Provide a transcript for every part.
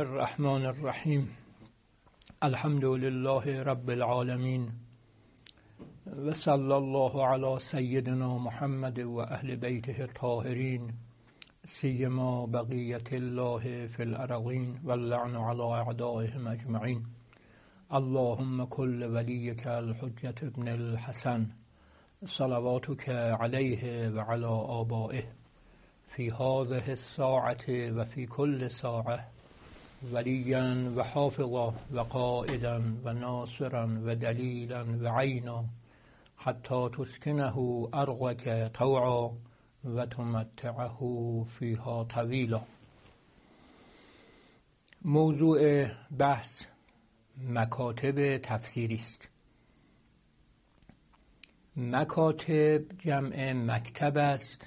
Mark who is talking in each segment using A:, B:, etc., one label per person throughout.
A: الرحمن الرحیم الحمد لله رب العالمین و صلی الله علی سیدنا محمد و اهل بیته الطاهرین سیما بقیت الله فی الارضین واللعن علی اعدائهم اجمعین اللهم كل وليك الحجة ابن الحسن صلواتك عليه وعلى آبائه في هذه الساعة وفي كل ساعة وليا وحافظا وقائدا وناصرا ودليلا وعينا حتى تسكنه أرضك طوعا وتمتعه فيها طويلا موضوع بحث مکاتب تفسیری است. مکاتب جمع مکتب است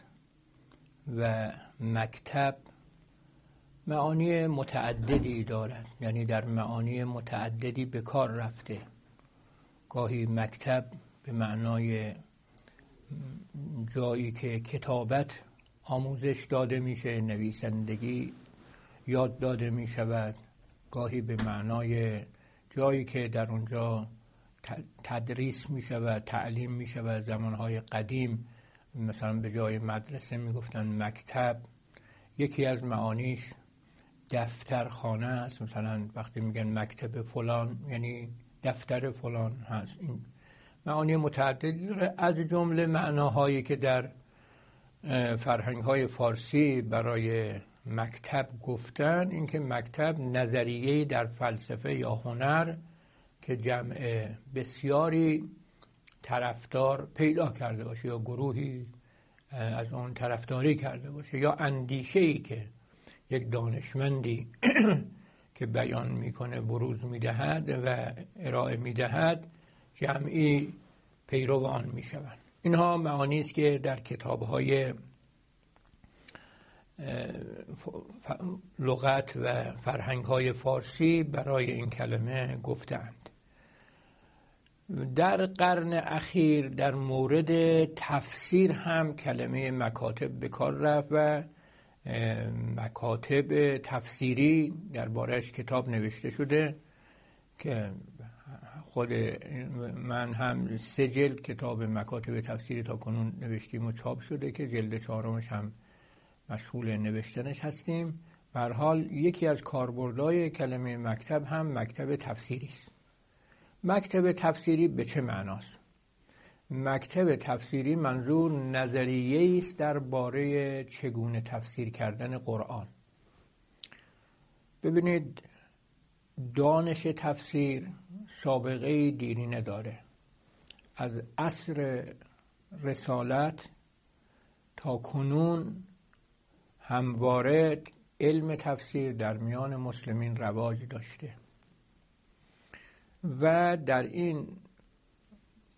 A: و مکتب معانی متعددی دارد. یعنی در معانی متعددی به کار رفته. گاهی مکتب به معنای جایی که کتابت آموزش داده میشه نویسندگی یاد داده می شود گاهی به معنای جایی که در اونجا تدریس می شود تعلیم می شود زمانهای قدیم مثلا به جای مدرسه می گفتن مکتب. یکی از معانیش دفتر خانه است مثلا وقتی میگن مکتب فلان یعنی دفتر فلان هست. این معانی متعددی داره. از جمله معناهایی که در فرهنگ های فارسی برای مکتب گفتن اینکه مکتب نظریه در فلسفه یا هنر که جمع بسیاری طرفدار پیدا کرده باشه یا گروهی از اون طرفداری کرده باشه یا اندیشه ای که یک دانشمندی که بیان می‌کنه بروز می‌دهد و ارائه می‌دهد جمعی پیرو آن می‌شوند. اینها معانی است که در کتاب های لغت و فرهنگ های فارسی برای این کلمه گفتند در قرن اخیر در مورد تفسیر هم کلمه مکاتب به کار رفت و مکاتب تفسیری دربارهش کتاب نوشته شده که خود من هم سه جلد کتاب مکاتب تفسیری تا کنون نوشتیم و چاپ شده که جلد چهارمش هم مشغول نوشتنش هستیم. بر حال یکی از کاربردهای کلمه مکتب هم مکتب تفسیری است مکتب تفسیری به چه معناست؟ مکتب تفسیری منظور نظریه است درباره چگونه تفسیر کردن قرآن. ببینید دانش تفسیر سابقه دیرینه داره از عصر رسالت تا کنون همواره علم تفسیر در میان مسلمین رواج داشته. و در این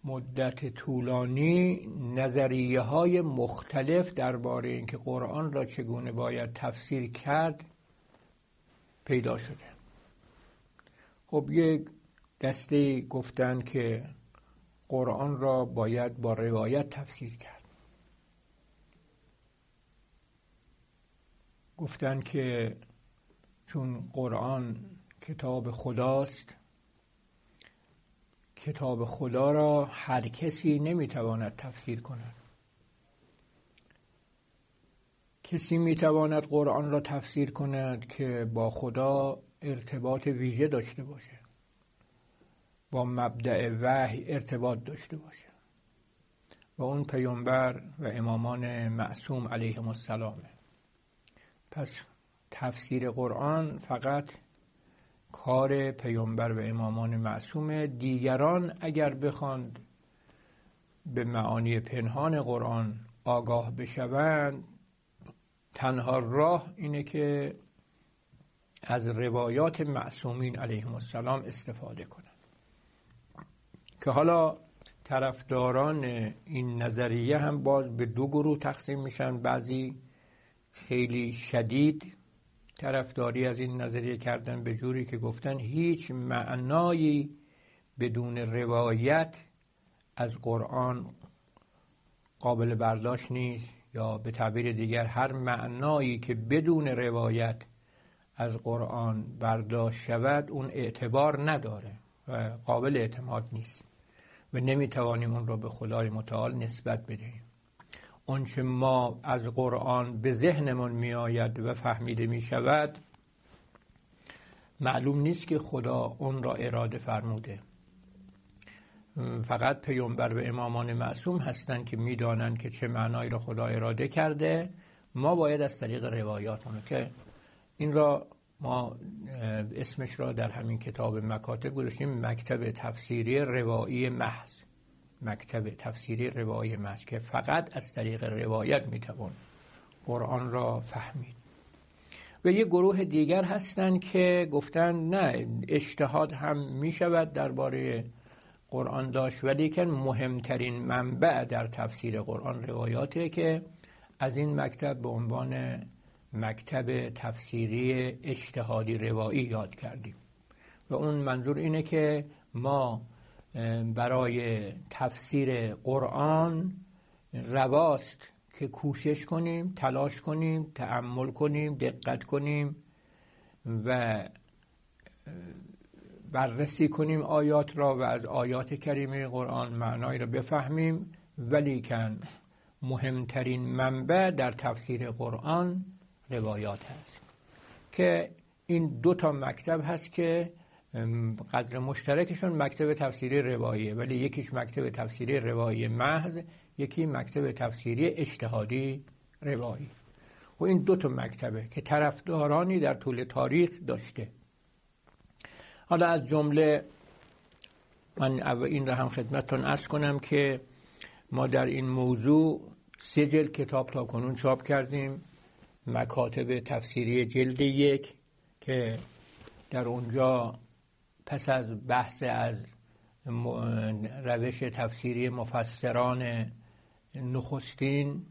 A: مدت طولانی نظریه های مختلف درباره اینکه قرآن را چگونه باید تفسیر کرد پیدا شده. خب یک دسته گفتن که قرآن را باید با روایت تفسیر کرد. گفتن که چون قرآن کتاب خداست کتاب خدا را هر کسی نمی‌تواند تفسیر کند. کسی می‌تواند قرآن را تفسیر کند که با خدا ارتباط ویژه داشته باشه. با مبدع وحی ارتباط داشته باشه. و اون پیامبر و امامان معصوم علیهم السلامه. پس تفسیر قرآن فقط کار پیامبر و امامان معصوم دیگران اگر بخواند به معانی پنهان قرآن آگاه بشوند تنها راه اینه که از روایات معصومین علیهم السلام استفاده کنند. که حالا طرفداران این نظریه هم باز به دو گروه تقسیم میشن. بعضی خیلی شدید طرفداری از این نظریه کردن به جوری که گفتن هیچ معنایی بدون روایت از قرآن قابل برداشت نیست یا به تعبیر دیگر هر معنایی که بدون روایت از قرآن برداشت شود اون اعتبار نداره و قابل اعتماد نیست و نمی‌توانیم اون را به خدای متعال نسبت بدهیم. آنچه ما از قرآن به ذهنمون میآید و فهمیده می شود معلوم نیست که خدا اون را اراده فرموده. فقط پیامبر و امامان معصوم هستند که می‌دانند که چه معنایی را خدا اراده کرده. ما باید از طریق روایات اونو که این را ما اسمش را در همین کتاب مکاتب گذاشتیم مکتب تفسیری روایی محض. مکتب تفسیری روایی محض که فقط از طریق روایت می‌توان قرآن را فهمید. و یه گروه دیگر هستند که گفتن نه اجتهاد هم می شود درباره قرآن داشت ولی که مهمترین منبع در تفسیر قرآن روایاته که از این مکتب به عنوان مکتب تفسیری اجتهادی روایی یاد کردیم. و اون منظور اینه که ما برای تفسیر قرآن رواست که کوشش کنیم تلاش کنیم تعمل کنیم دقت کنیم و بررسی کنیم آیات را و از آیات کریمه قرآن معنایی را بفهمیم. ولیکن مهمترین منبع در تفسیر قرآن روایات هست که این دو تا مکتب هست که قدر مشترکشون مکتب تفسیری رواییه ولی یکیش مکتب تفسیری روایی محض یکی مکتب تفسیری اجتهادی روایی. و این دو تا مکتبه که طرفدارانی در طول تاریخ داشته. حالا از جمله من این را هم خدمتتون ارز کنم که ما در این موضوع سه جلد کتاب تا کنون چاپ کردیم. مکاتب تفسیری جلد یک که در اونجا پس از بحث از روش تفسیری مفسران نخستین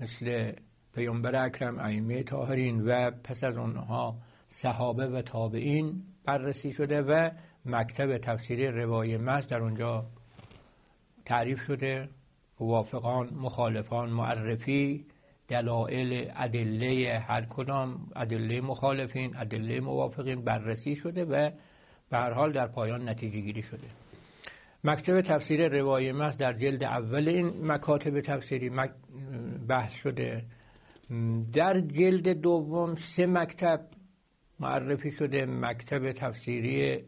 A: مثل پیامبر اکرم ائمه طاهرین و پس از اونها صحابه و تابعین بررسی شده و مکتب تفسیری روای مز در اونجا تعریف شده. موافقان مخالفان معرفی دلایل ادله هر کدام ادله مخالفین ادله موافقین بررسی شده و به هر حال در پایان نتیجه گیری شده. مکتب تفسیر روای مس در جلد اول این مکاتب تفسیری بحث شده. در جلد دوم سه مکتب معرفی شده. مکتب تفسیری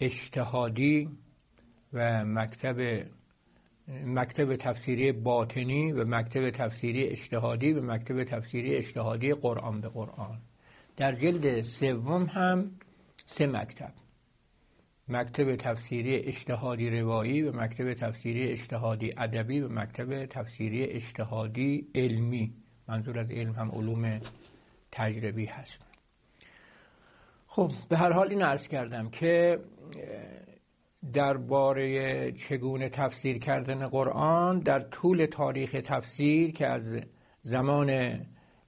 A: اجتهادی و مکتب مکتب تفسیری باطنی و مکتب تفسیری اجتهادی و مکتب تفسیری اجتهادی قرآن به قرآن. در جلد سوم هم سه مکتب. مکتب تفسیری اجتهادی روایی و مکتب تفسیری اجتهادی ادبی و مکتب تفسیری اجتهادی علمی. منظور از علم هم علوم تجربی هست. خب به هر حال این عرض کردم که درباره چگونه تفسیر کردن قرآن در طول تاریخ تفسیر که از زمان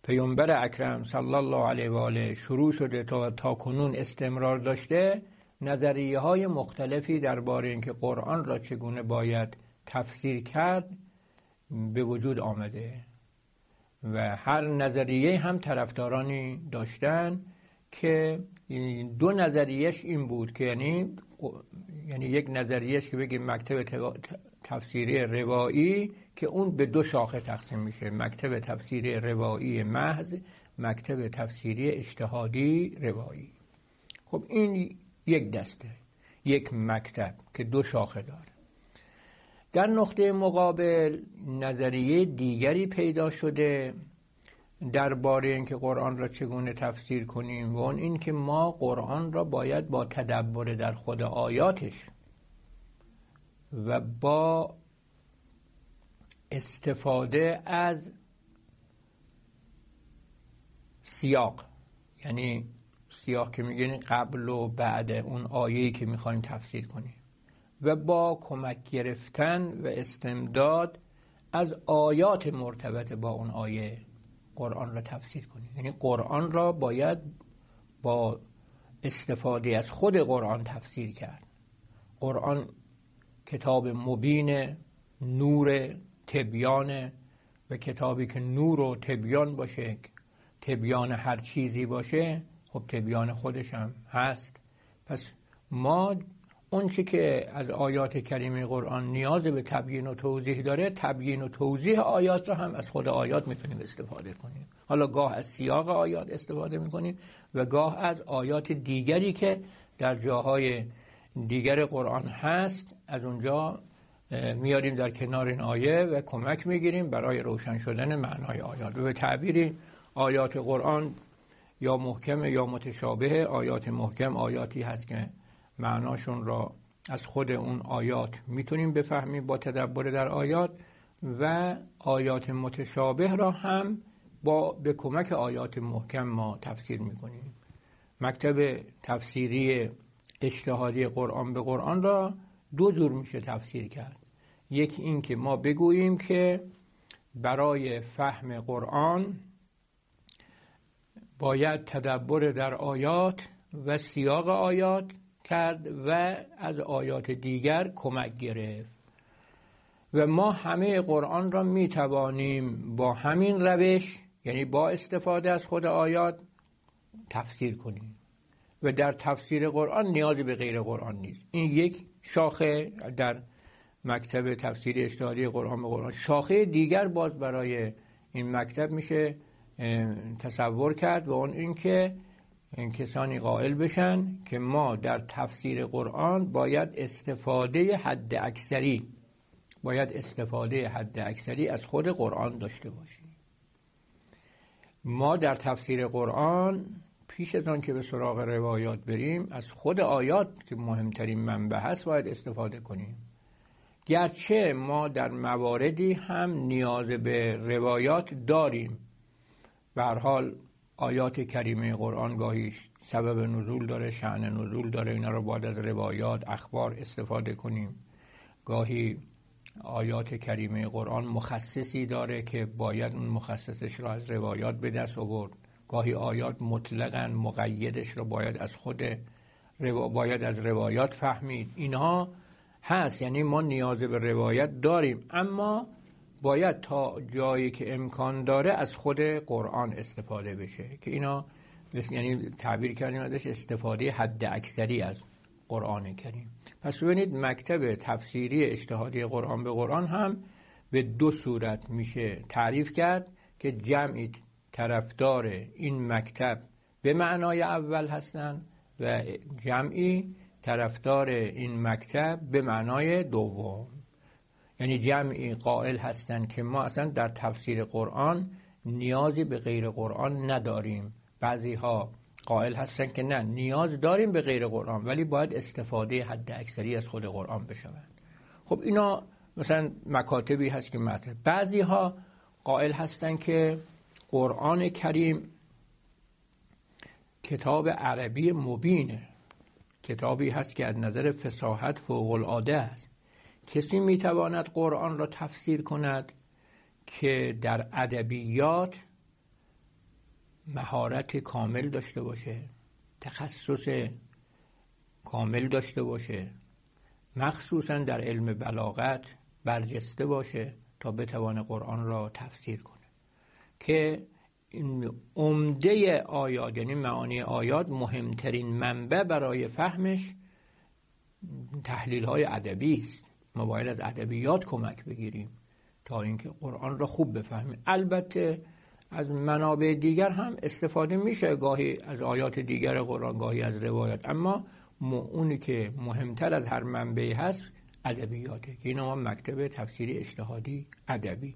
A: پیامبر اکرم صلی الله علیه و آله شروع شده تا تا کنون استمرار داشته نظریه های مختلفی درباره اینکه قرآن را چگونه باید تفسیر کرد به وجود آمده و هر نظریه هم طرفدارانی داشتن که دو نظریهش این بود که یعنی یعنی یک نظریهش که بگیم مکتب تفسیری روایی که اون به دو شاخه تقسیم میشه مکتب تفسیری روایی محض مکتب تفسیری اجتهادی روایی. خب این یک دسته یک مکتب که دو شاخه داره. در نقطه مقابل نظریه دیگری پیدا شده درباره اینکه قرآن را چگونه تفسیر کنیم و اون این که ما قرآن را باید با تدبر در خود آیاتش و با استفاده از سیاق یعنی سیاق که میگن قبل و بعد اون آیه‌ای که می‌خوایم تفسیر کنیم. و با کمک گرفتن و استمداد از آیات مرتبط با اون آیه قرآن را تفسیر کنیم. یعنی قرآن را باید با استفاده از خود قرآن تفسیر کرد. قرآن کتاب مبین نور تبیان و کتابی که نور و تبیان باشه تبیان هر چیزی باشه خب تبیان خودش هم هست. پس ما اون چی که از آیات کریمه قرآن نیاز به تبیین و توضیح داره تبیین و توضیح آیات را هم از خود آیات می‌تونیم استفاده کنیم. حالا گاه از سیاق آیات استفاده می‌کنیم و گاه از آیات دیگری که در جاهای دیگر قرآن هست از اونجا میاریم در کنار این آیه و کمک می‌گیریم برای روشن شدن معنای آیات. و به تعبیری آیات قرآن یا محکم یا متشابه آیات محکم آیاتی هست که معناشون را از خود اون آیات می‌تونیم بفهمیم با تدبر در آیات و آیات متشابه را هم با به کمک آیات محکم ما تفسیر می‌کنیم. مکتب تفسیری اجتهادی قرآن به قرآن را دو جور میشه تفسیر کرد. یکی این که ما بگوییم که برای فهم قرآن باید تدبر در آیات و سیاق آیات کرد و از آیات دیگر کمک گرفت. و ما همه قرآن را می توانیم با همین روش یعنی با استفاده از خود آیات تفسیر کنیم. و در تفسیر قرآن نیازی به غیر قرآن نیست. این یک شاخه در مکتب تفسیر اجتهادی قرآن به قرآن. شاخه دیگر باز برای این مکتب میشه. تصور کرد و اون اینکه کسانی قائل بشن که ما در تفسیر قرآن باید استفاده حد اکثری باید استفاده حد اکثری از خود قرآن داشته باشیم. ما در تفسیر قرآن پیش از آن که به سراغ روایات بریم از خود آیات که مهمترین منبع هست باید استفاده کنیم. گرچه ما در مواردی هم نیاز به روایات داریم. به حال آیات کریمه قرآن گاهیش سبب نزول داره شعن نزول داره اینا رو باید از روایات اخبار استفاده کنیم. گاهی آیات کریمه قرآن مخصصی داره که باید اون مخصصش را از روایات به دست آورد. گاهی آیات مطلقا مقیدش رو باید از خود باید از روایات فهمید. اینها هست یعنی ما نیاز به روایت داریم. اما باید تا جایی که امکان داره از خود قرآن استفاده بشه که اینا یعنی تعبیر کردیم ازش استفاده حد اکثری از قرآن کریم. پس ببینید مکتب تفسیری اجتهادی قرآن به قرآن هم به دو صورت میشه تعریف کرد که جمعی طرفدار این مکتب به معنای اول هستند و جمعی طرفدار این مکتب به معنای دوم. یعنی جمعی قائل هستند که ما اصلا در تفسیر قرآن نیازی به غیر قرآن نداریم. بعضی ها قائل هستند که نه نیاز داریم به غیر قرآن ولی باید استفاده حد اکثری از خود قرآن بشود. خب اینا مثلا مکاتبی هست که مطرح. بعضی ها قائل هستند که قرآن کریم کتاب عربی مبینه. کتابی هست که از نظر فساحت فوق العاده است. کسی می‌تواند قرآن را تفسیر کند که در ادبیات مهارت کامل داشته باشه تخصص کامل داشته باشه مخصوصا در علم بلاغت برجسته باشه تا بتوانه قرآن را تفسیر کنه که عمده آیات یعنی معانی آیات مهمترین منبع برای فهمش تحلیل های ادبی است. ما باید از ادبیات کمک بگیریم تا اینکه قرآن را خوب بفهمیم. البته از منابع دیگر هم استفاده میشه گاهی از آیات دیگر قرآن گاهی از روایات. اما اونی که مهمتر از هر منبعی هست ادبیاته که اینا ما مکتب تفسیری اجتهادی ادبی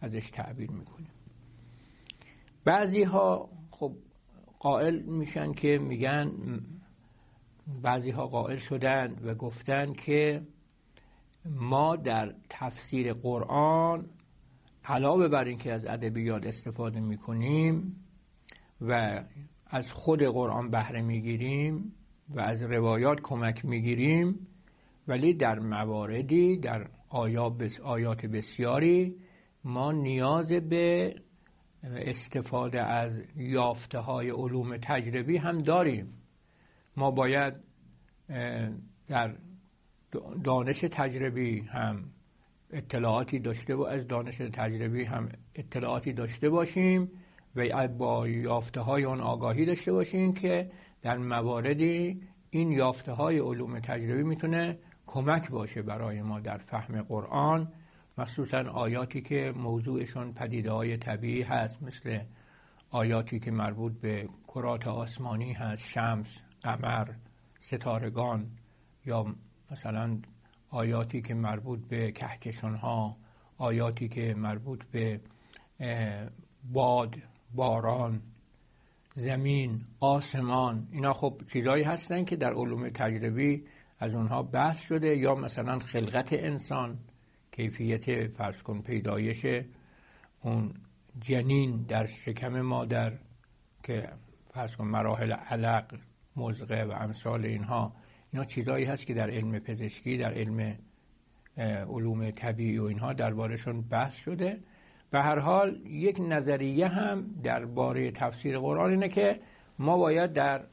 A: ازش تعبیر می‌کنیم. بعضی ها خب قائل میشن که میگن بعضی ها قائل شدن و گفتن که ما در تفسیر قرآن علاوه بر اینکه از ادبیات استفاده می‌کنیم و از خود قرآن بهره می‌گیریم و از روایات کمک می‌گیریم ولی در مواردی در آیات بسیاری ما نیاز به استفاده از یافته های علوم تجربی هم داریم. ما باید در دانش تجربی هم اطلاعاتی داشته و از دانش تجربی هم اطلاعاتی داشته باشیم و با یافته های اون آگاهی داشته باشیم که در مواردی این یافته های علوم تجربی می‌تونه کمک باشه برای ما در فهم قرآن مخصوصا آیاتی که موضوعشون پدیده های طبیعی هست مثل آیاتی که مربوط به کرات آسمانی هست شمس، قمر، ستارگان یا مثلا آیاتی که مربوط به کهکشان ها آیاتی که مربوط به باد باران زمین آسمان اینا خب چیزهایی هستن که در علوم تجربی از اونها بحث شده یا مثلا خلقت انسان کیفیت فرض کن پیدایش اون جنین در شکم مادر که فرض کن مراحل علق مزقه و امثال اینها اینا چیزهایی هست که در علم پزشکی در علم علوم طبیعی و اینها دربارشون بحث شده. به هر حال یک نظریه هم درباره تفسیر قرآن اینه که ما باید در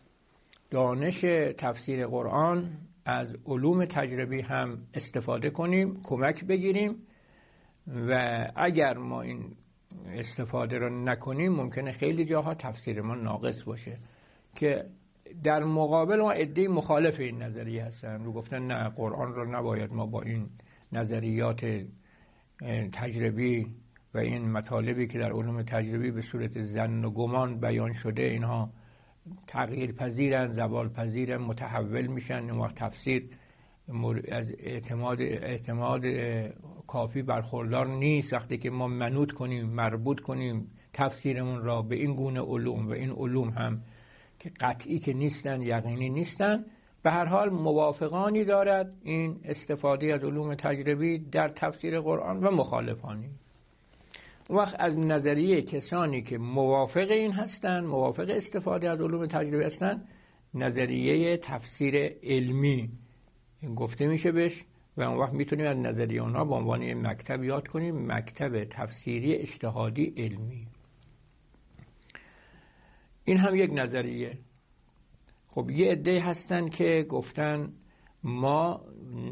A: دانش تفسیر قرآن از علوم تجربی هم استفاده کنیم کمک بگیریم و اگر ما این استفاده را نکنیم ممکنه خیلی جاها تفسیر ما ناقص باشه. که در مقابل ما عده مخالف این نظریه هستن. رو گفتن نه قرآن را نباید ما با این نظریات تجربی و این مطالبی که در علوم تجربی به صورت زن و گمان بیان شده اینها تغییر پذیرن زوال پذیرن متحول میشن. وقت تفسیر از اعتماد اعتماد کافی برخوردار نیست. وقتی که ما منوط کنیم مربوط کنیم تفسیرمون را به این گونه علوم و این علوم هم که قطعی که نیستن یقینی نیستن. به هر حال موافقانی دارد این استفاده از علوم تجربی در تفسیر قرآن و مخالفانی. وقت از نظریه کسانی که موافق این هستند موافق استفاده از علوم تجربی هستند نظریه تفسیر علمی. گفته میشه بهش و اون وقت می‌تونیم از نظریه اونها به عنوان مکتب یاد کنیم مکتب تفسیری اجتهادی علمی. این هم یک نظریه. خب یه عده هستن که گفتن ما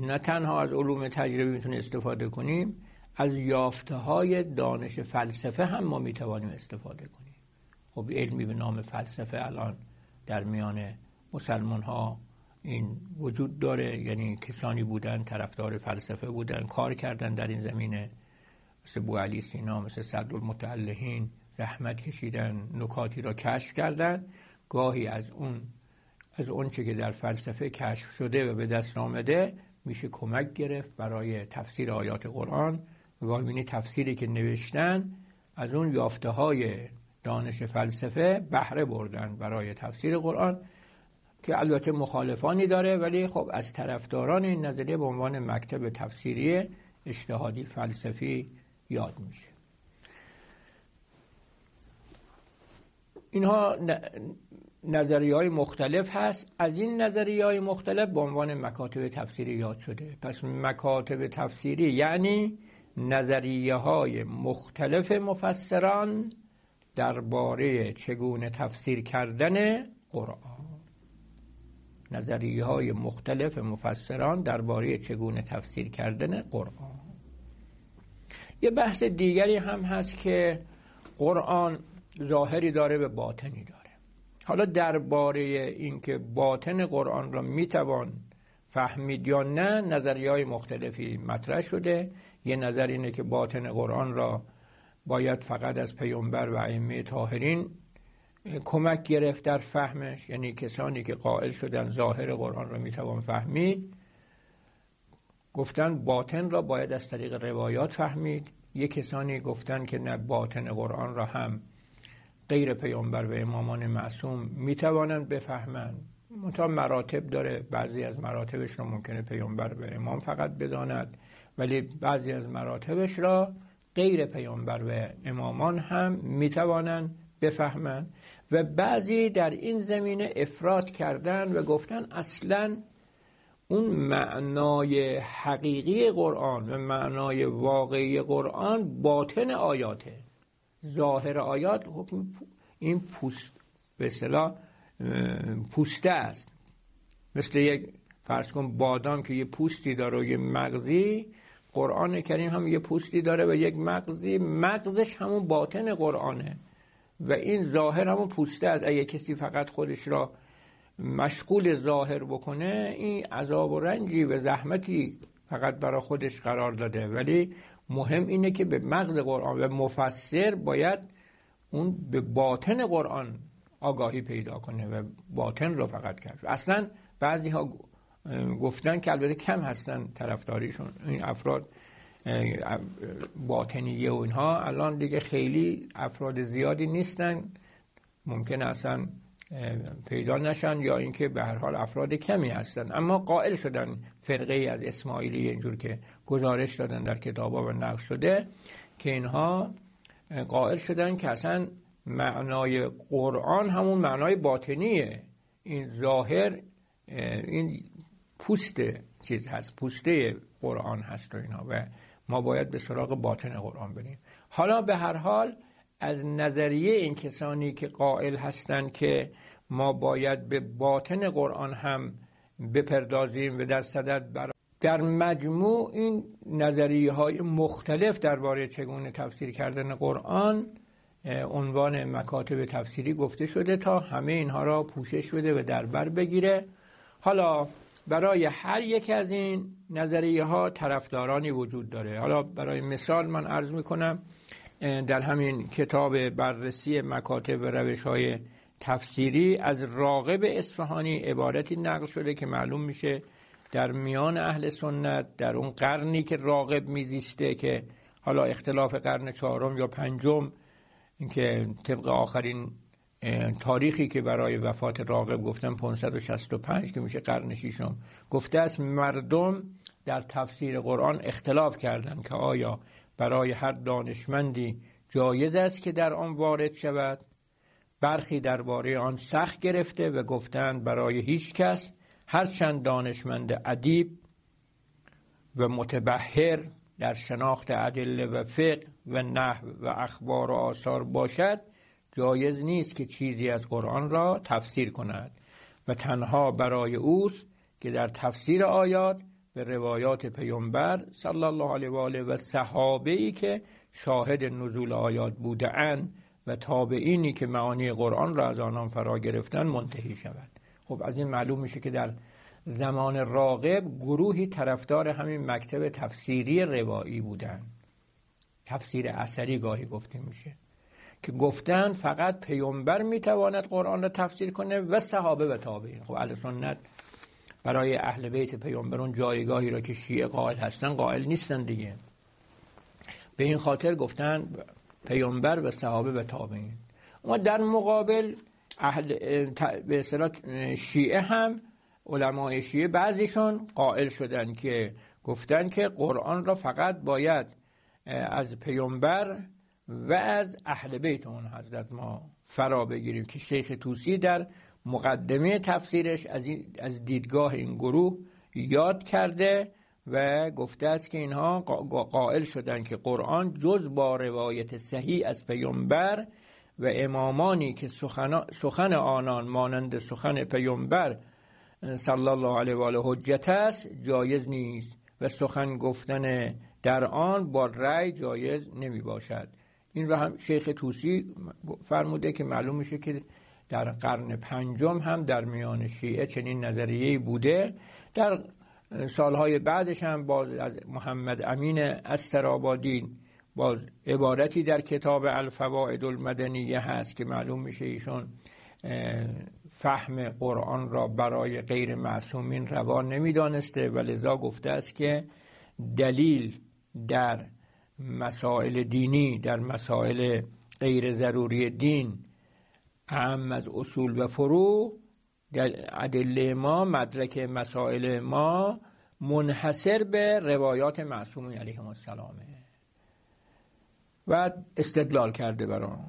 A: نه تنها از علوم تجربی می‌تونیم استفاده کنیم از یافته های دانش فلسفه هم ما می‌توانیم استفاده کنیم. خب علمی به نام فلسفه الان در میان مسلمان ها این وجود داره. یعنی کسانی بودن طرفدار فلسفه بودن کار کردن در این زمینه. مثل بو علی سینا مثل صدر المتعلهین زحمت کشیدن نکاتی را کشف کردن. گاهی از اون از اون چه که در فلسفه کشف شده و به دست آمده میشه کمک گرفت برای تفسیر آیات قرآن. گاهی تفسیری که نوشتن از اون یافته های دانش فلسفه بهره بردن برای تفسیر قرآن که البته مخالفانی داره ولی خب از طرفداران این نظریه به عنوان مکتب تفسیری اجتهادی فلسفی یاد میشه. اینها نظریه های مختلف هست. از این نظریه های مختلف به عنوان مکاتب تفسیری یاد شده. پس مکاتب تفسیری یعنی نظریه های مختلف مفسران درباره چگونه تفسیر کردن قرآن. نظریه های مختلف مفسران درباره چگونه تفسیر کردن قرآن. یه بحث دیگری هم هست که قرآن ظاهری داره و باطنی داره. حالا درباره اینکه باطن قرآن را می‌توان فهمید یا نه نظریه های مختلفی مطرح شده. یه نظر اینه که باطن قرآن را باید فقط از پیامبر و ائمه طاهرین کمک گرفت در فهمش. یعنی کسانی که قائل شدن ظاهر قرآن را می‌توان فهمید گفتن باطن را باید از طریق روایات فهمید. یه کسانی گفتن که نه باطن قرآن را هم غیر پیامبر و امامان معصوم می‌توانند بفهمند. منتها مراتب داره. بعضی از مراتبش را ممکنه پیامبر و امام فقط بداند ولی بعضی از مراتبش را غیر پیامبر و امامان هم می‌توانند بفهمند. و بعضی در این زمینه افراد کردن و گفتن اصلا اون معنای حقیقی قرآن و معنای واقعی قرآن باطن آیاته. ظاهر آیات حکم این پوست به اصطلاح پوسته است. مثل یک فرض کن بادام که یه پوستی داره و یه مغزی قرآن کریم هم یه پوستی داره و یک مغزی مغزش همون باطن قرآنه و این ظاهر همون پوسته از اگه کسی فقط خودش را مشغول ظاهر بکنه این عذاب و رنجی و زحمتی فقط برای خودش قرار داده. ولی مهم اینه که به مغز قرآن و مفسر باید اون به باطن قرآن آگاهی پیدا کنه و باطن رو فقط کرد. اصلا بعضی ها گفتن که البته کم هستن طرفداریشون. این افراد باطنیه و اینها. الان دیگه خیلی افراد زیادی نیستن. ممکن اصلا پیدا نشن یا اینکه به هر حال افراد کمی هستن. اما قائل شدن فرقه ای از اسماعیلی اینجور که گزارش دادن در کتابا و نقش شده که اینها قائل شدن که اصلا معنای قرآن همون معنای باطنیه. این ظاهر این پوست چیز هست پوسته قرآن هست و اینها و ما باید به سراغ باطن قرآن بریم. حالا به هر حال از نظریه این کسانی که قائل هستند که ما باید به باطن قرآن هم بپردازیم و در صدد بر در مجموع این نظریه های مختلف درباره چگونه تفسیر کردن قرآن عنوان مکاتب تفسیری گفته شده تا همه اینها را پوشش بده و در بر بگیره. حالا برای هر یک از این نظریه ها طرفدارانی وجود داره. حالا برای مثال من عرض می‌کنم در همین کتاب بررسی مکاتب و روش های تفسیری از راغب اصفهانی عبارتی نقل شده که معلوم میشه در میان اهل سنت در اون قرنی که راغب میزیسته که حالا اختلاف قرن چهارم یا پنجم اینکه طبق آخرین تاریخی که برای وفات راغب گفتن 565 که میشه قرن ششم گفته است مردم در تفسیر قرآن اختلاف کردند که آیا برای هر دانشمندی جایز است که در آن وارد شود؟ برخی درباره آن سخت گرفته و گفتند برای هیچ کس هرچند دانشمند ادیب و متبهر در شناخت ادله و فقه و نحو و اخبار و آثار باشد جایز نیست که چیزی از قرآن را تفسیر کند و تنها برای اوست که در تفسیر آیات به روایات پیامبر صلی الله علیه و آله و صحابه ای که شاهد نزول آیات بوده اند و تابعینی که معانی قرآن را از آنان فرا گرفتن منتهی شود. خب از این معلوم میشه که در زمان راقب گروهی طرفدار همین مکتب تفسیری روایی بودن. تفسیر اثری گاهی گفته میشه که گفتن فقط پیامبر می‌تواند قرآن را تفسیر کنه و صحابه و تابعین. خب اهل سنت برای اهل بیت پیامبر اون جایگاهی را که شیعه قائل هستن قائل نیستن دیگه. به این خاطر گفتن پیامبر و صحابه و تابعین. اما در مقابل اهل به اصطلاح شیعه هم علمای شیعه بعضیشون قائل شدن که گفتن که قرآن را فقط باید از پیامبر و از اهل بیت اون حضرت ما فرا بگیریم که شیخ توسی در مقدمه تفسیرش از, از دیدگاه این گروه یاد کرده و گفته است که اینها قائل شدن که قرآن جز با روایت صحیح از پیامبر و امامانی که سخن آنان مانند سخن پیامبر صلی الله علیه و آله حجت است جایز نیست و سخن گفتن در آن با رأی جایز نمی باشد. این رو هم شیخ توسی فرموده که معلوم میشه که در قرن پنجم هم در میان شیعه چنین نظریه بوده. در سالهای بعدش هم باز از محمد امین استرابادی باز عبارتی در کتاب الفوائد المدنیه هست که معلوم میشه ایشون فهم قرآن را برای غیر معصومین روا نمی‌دانسته و لذا گفته است که دلیل در مسائل دینی در مسائل غیر ضروری دین اهم از اصول و فروع ادله ما مدرک مسائل ما منحصر به روایات معصومین علیهم السلامه. و استدلال کرده بران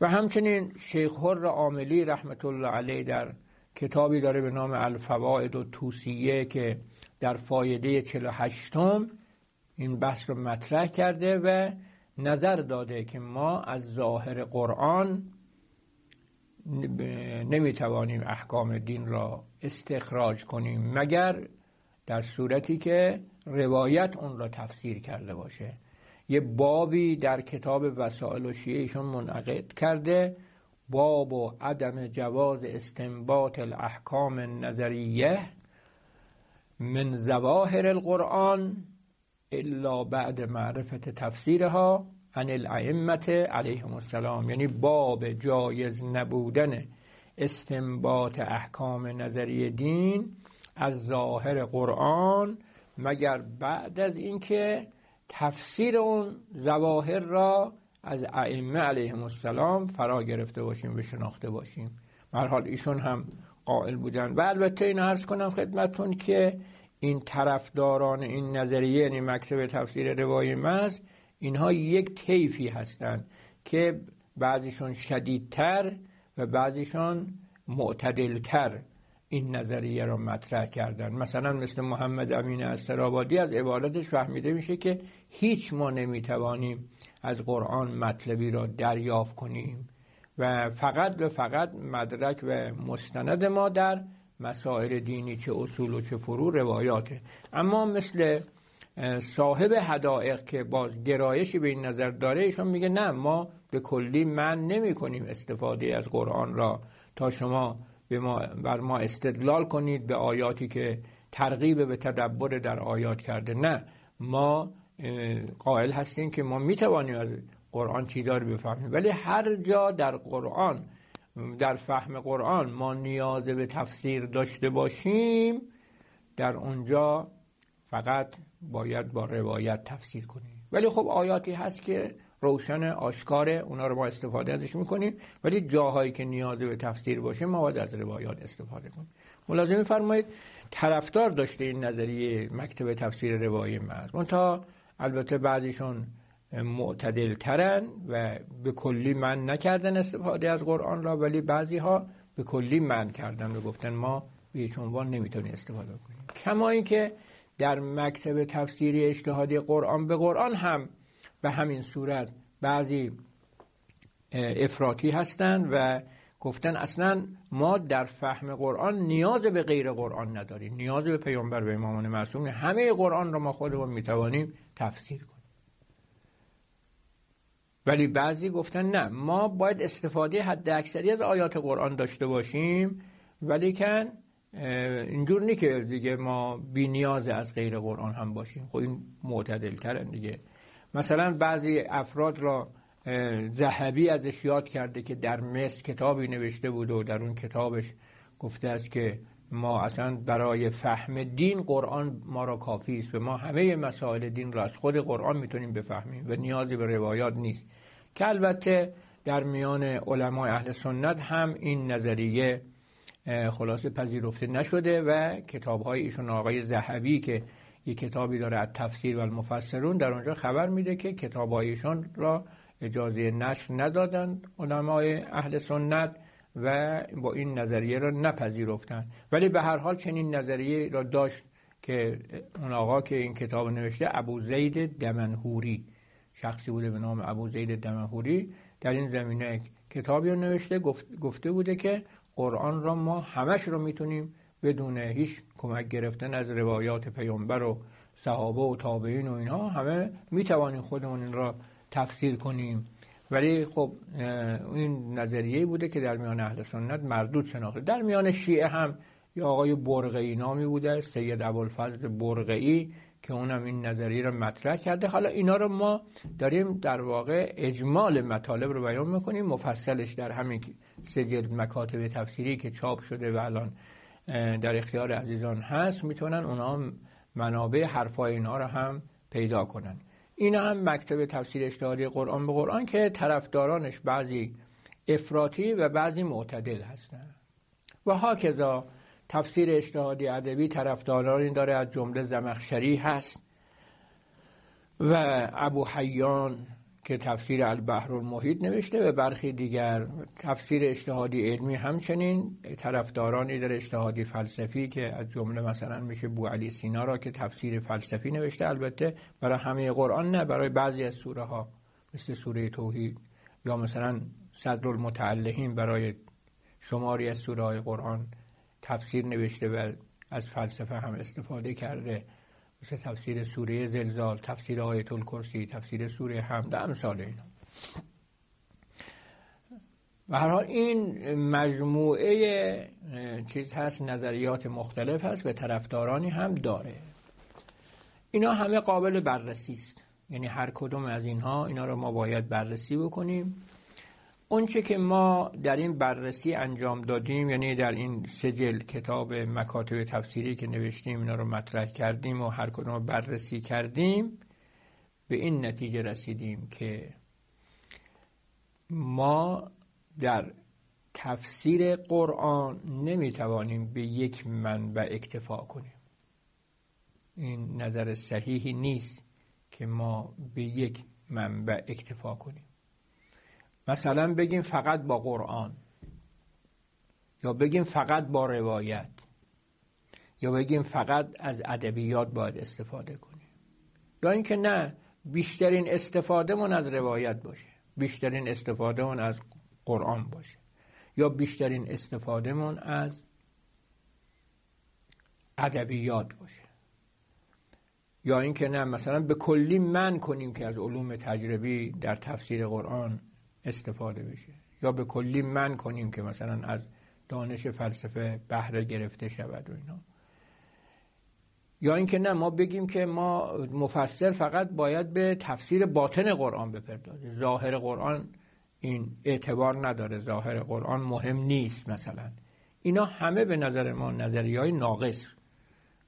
A: و همچنین شیخ هر عاملی رحمت الله علیه در کتابی داره به نام الفواید و توسیه که در فایده 48 م این بحث رو مطرح کرده و نظر داده که ما از ظاهر قرآن نمی‌توانیم احکام دین را استخراج کنیم مگر در صورتی که روایت اون را تفسیر کرده باشه. یه بابی در کتاب وسائل و شیعه ایشون منعقد کرده باب و عدم جواز استنباط الاحکام نظریه من زواهر القرآن الا بعد معرفت تفسیرها عن الائمت علیهم السلام. یعنی باب جایز نبودن استنباط احکام نظری دین از ظاهر قرآن مگر بعد از اینکه تفسیر اون زواهر را از ائمه علیهم السلام فرا گرفته باشیم و شناخته باشیم. حال ایشون هم قائل بودن. و البته این عرض کنم خدمتون که این طرفداران این نظریه یعنی مکتب تفسیر روای مز اینها یک طیفی هستند که بعضیشون شدیدتر و بعضیشون معتدلتر. این نظریه را مطرح کردن. مثلا مثل محمد امین استرابادی از عبارتش فهمیده میشه که هیچ ما نمی‌توانیم از قرآن مطلبی را دریافت کنیم و فقط و فقط مدرک و مستند ما در مسائل دینی چه اصول و چه فرو روایاته. اما مثل صاحب هدایق که باز گرایشی به این نظر داره ایشون میگه نه ما به کلی من نمی کنیم استفاده از قرآن را تا شما به ما بر ما استدلال کنید به آیاتی که ترغیب به تدبر در آیات کرده. نه ما قائل هستیم که ما می‌توانیم از قرآن چیزا رو بفهمیم. ولی هر جا در قرآن در فهم قرآن ما نیاز به تفسیر داشته باشیم در اونجا فقط باید با روایت تفسیر کنیم. ولی خب آیاتی هست که روشن آشکاره اونا رو ما استفاده ازش می‌کنیم. ولی جاهایی که نیاز به تفسیر باشه ما باید از روایات استفاده کنیم. ملازم فرمایید طرفدار داشته این نظریه مکتب تفسیر روایی مرز تا البته بعضیشون معتدل ترن و به کلی من نکردن استفاده از قرآن را ولی بعضی ها به کلی من کردن و گفتن ما به هیچ عنوان نمی‌تونیم استفاده کنیم. کما اینکه در مکتب تفسیری اجتهادی قرآن به قرآن هم به همین صورت بعضی افراطی هستند و گفتن اصلا ما در فهم قرآن نیاز به غیر قرآن نداریم. نیاز به پیامبر و امامان معصوم همه قرآن را ما خودمون می‌توانیم تفسیر کنیم. ولی بعضی گفتن نه ما باید استفاده حد اکثری از آیات قرآن داشته باشیم ولی کن اینجور نی که دیگه ما بی نیاز از غیر قرآن هم باشیم. خب این معتدل ترن دیگه. مثلا بعضی افراد را ذهبی ازش یاد کرده که در مصر کتابی نوشته بود و در اون کتابش گفته است که ما اصلا برای فهم دین قرآن ما را کافی است و ما همه مسائل دین را از خود قرآن می‌تونیم بفهمیم و نیازی به روایات نیست. که البته در میان علمای اهل سنت هم این نظریه خلاصه پذیرفته نشده و کتاب های ایشون آقای زهبی که یک کتابی داره از تفسیر و المفسرون. در اونجا خبر میده که کتاب ایشون را اجازه نشر ندادن علمای اهل سنت و با این نظریه را نپذیرفتن ولی به هر حال چنین نظریه را داشت که اون آقا که این کتاب نوشته ابو زید دمنهوری شخصی بوده به نام ابو زید دمنهوری در این زمینه کتابی رو نوشته. گفته بوده که قرآن را ما همش رو می‌تونیم بدون هیچ کمک گرفتن از روایات پیامبر و صحابه و تابعین و اینها همه می‌توانیم خودمون این را تفسیر کنیم. ولی خب این نظریه بوده که در میان اهل سنت مردود شناخته. در میان شیعه هم یه آقای برقعی نامی بوده سید ابوالفضل برقعی که اونم این نظریه رو مطرح کرده. حالا اینا رو ما داریم در واقع اجمال مطالب رو بیان می‌کنیم. مفصلش در همین سجل مکاتب تفسیری که چاپ شده و الان در اختیار عزیزان هست می‌تونن اونا منابع حرفای اینا رو هم پیدا کنن. این هم مکتب تفسیر اجتهادی قرآن به قرآن که طرفدارانش بعضی افراطی و بعضی معتدل هستند و هاکذا تفسیر اجتهادی ادبی طرفدارانی داره از جمله زمخشری هست و ابو حیان که تفسیر البحر المحیط نوشته و برخی دیگر تفسیر اجتهادی علمی همچنین طرفدارانی در اجتهادی فلسفی که از جمله مثلا میشه بو علی سینا را که تفسیر فلسفی نوشته البته برای همه قرآن نه برای بعضی از سوره ها مثل سوره توحید یا مثلا صدر المتعلهین برای شماری از سوره های قرآن تفسیر نوشته و از فلسفه هم استفاده کرده. مثل تفسیر سوره زلزال تفسیر آیت الکرسی تفسیر سوره حمد امثال اینا. و هر حال این مجموعه چیز هست نظریات مختلف هست و طرفدارانی هم داره. اینا همه قابل بررسی است. یعنی هر کدوم از اینها اینا رو ما باید بررسی بکنیم. اونچه که ما در این بررسی انجام دادیم یعنی در این سجل کتاب مکاتب تفسیری که نوشتیم اینا رو مطرح کردیم و هر کدوم رو بررسی کردیم به این نتیجه رسیدیم که ما در تفسیر قرآن نمی‌توانیم به یک منبع اکتفا کنیم. این نظر صحیحی نیست که ما به یک منبع اکتفا کنیم. مثلا بگیم فقط با قرآن یا بگیم فقط با روایت یا بگیم فقط از ادبیات باید استفاده کنیم. یا اینکه نه بیشترین استفاده من از روایت باشه بیشترین استفاده من از قرآن باشه یا بیشترین استفاده من از ادبیات باشه. یا اینکه نه مثلا به کلی من کنیم که از علوم تجربی در تفسیر قرآن استفاده بشه. یا به کلی من کنیم که مثلا از دانش فلسفه بهره گرفته شود و اینا. یا اینکه نه ما بگیم که ما مفسر فقط باید به تفسیر باطن قرآن بپردازه ظاهر قرآن این اعتبار نداره. ظاهر قرآن مهم نیست مثلا. اینا همه به نظر ما نظری های ناقص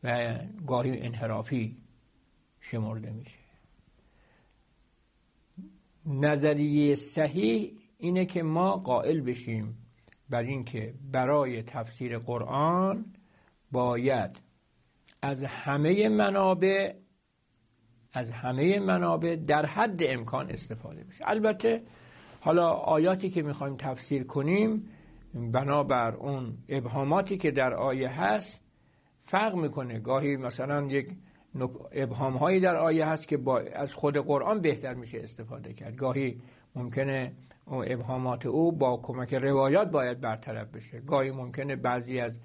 A: و گاهی انحرافی شمرده میشه. نظریه صحیح اینه که ما قائل بشیم بر اینکه برای تفسیر قرآن باید از همه منابع از همه منابع در حد امکان استفاده بشه. البته حالا آیاتی که می‌خوایم تفسیر کنیم بنابر اون ابهاماتی که در آیه هست فرق می‌کنه. گاهی مثلا یک ابهام هایی در آیه هست که با از خود قرآن بهتر میشه استفاده کرد. گاهی ممکنه ابهامات او با کمک روایات باید برطرف بشه. گاهی ممکنه بعضی از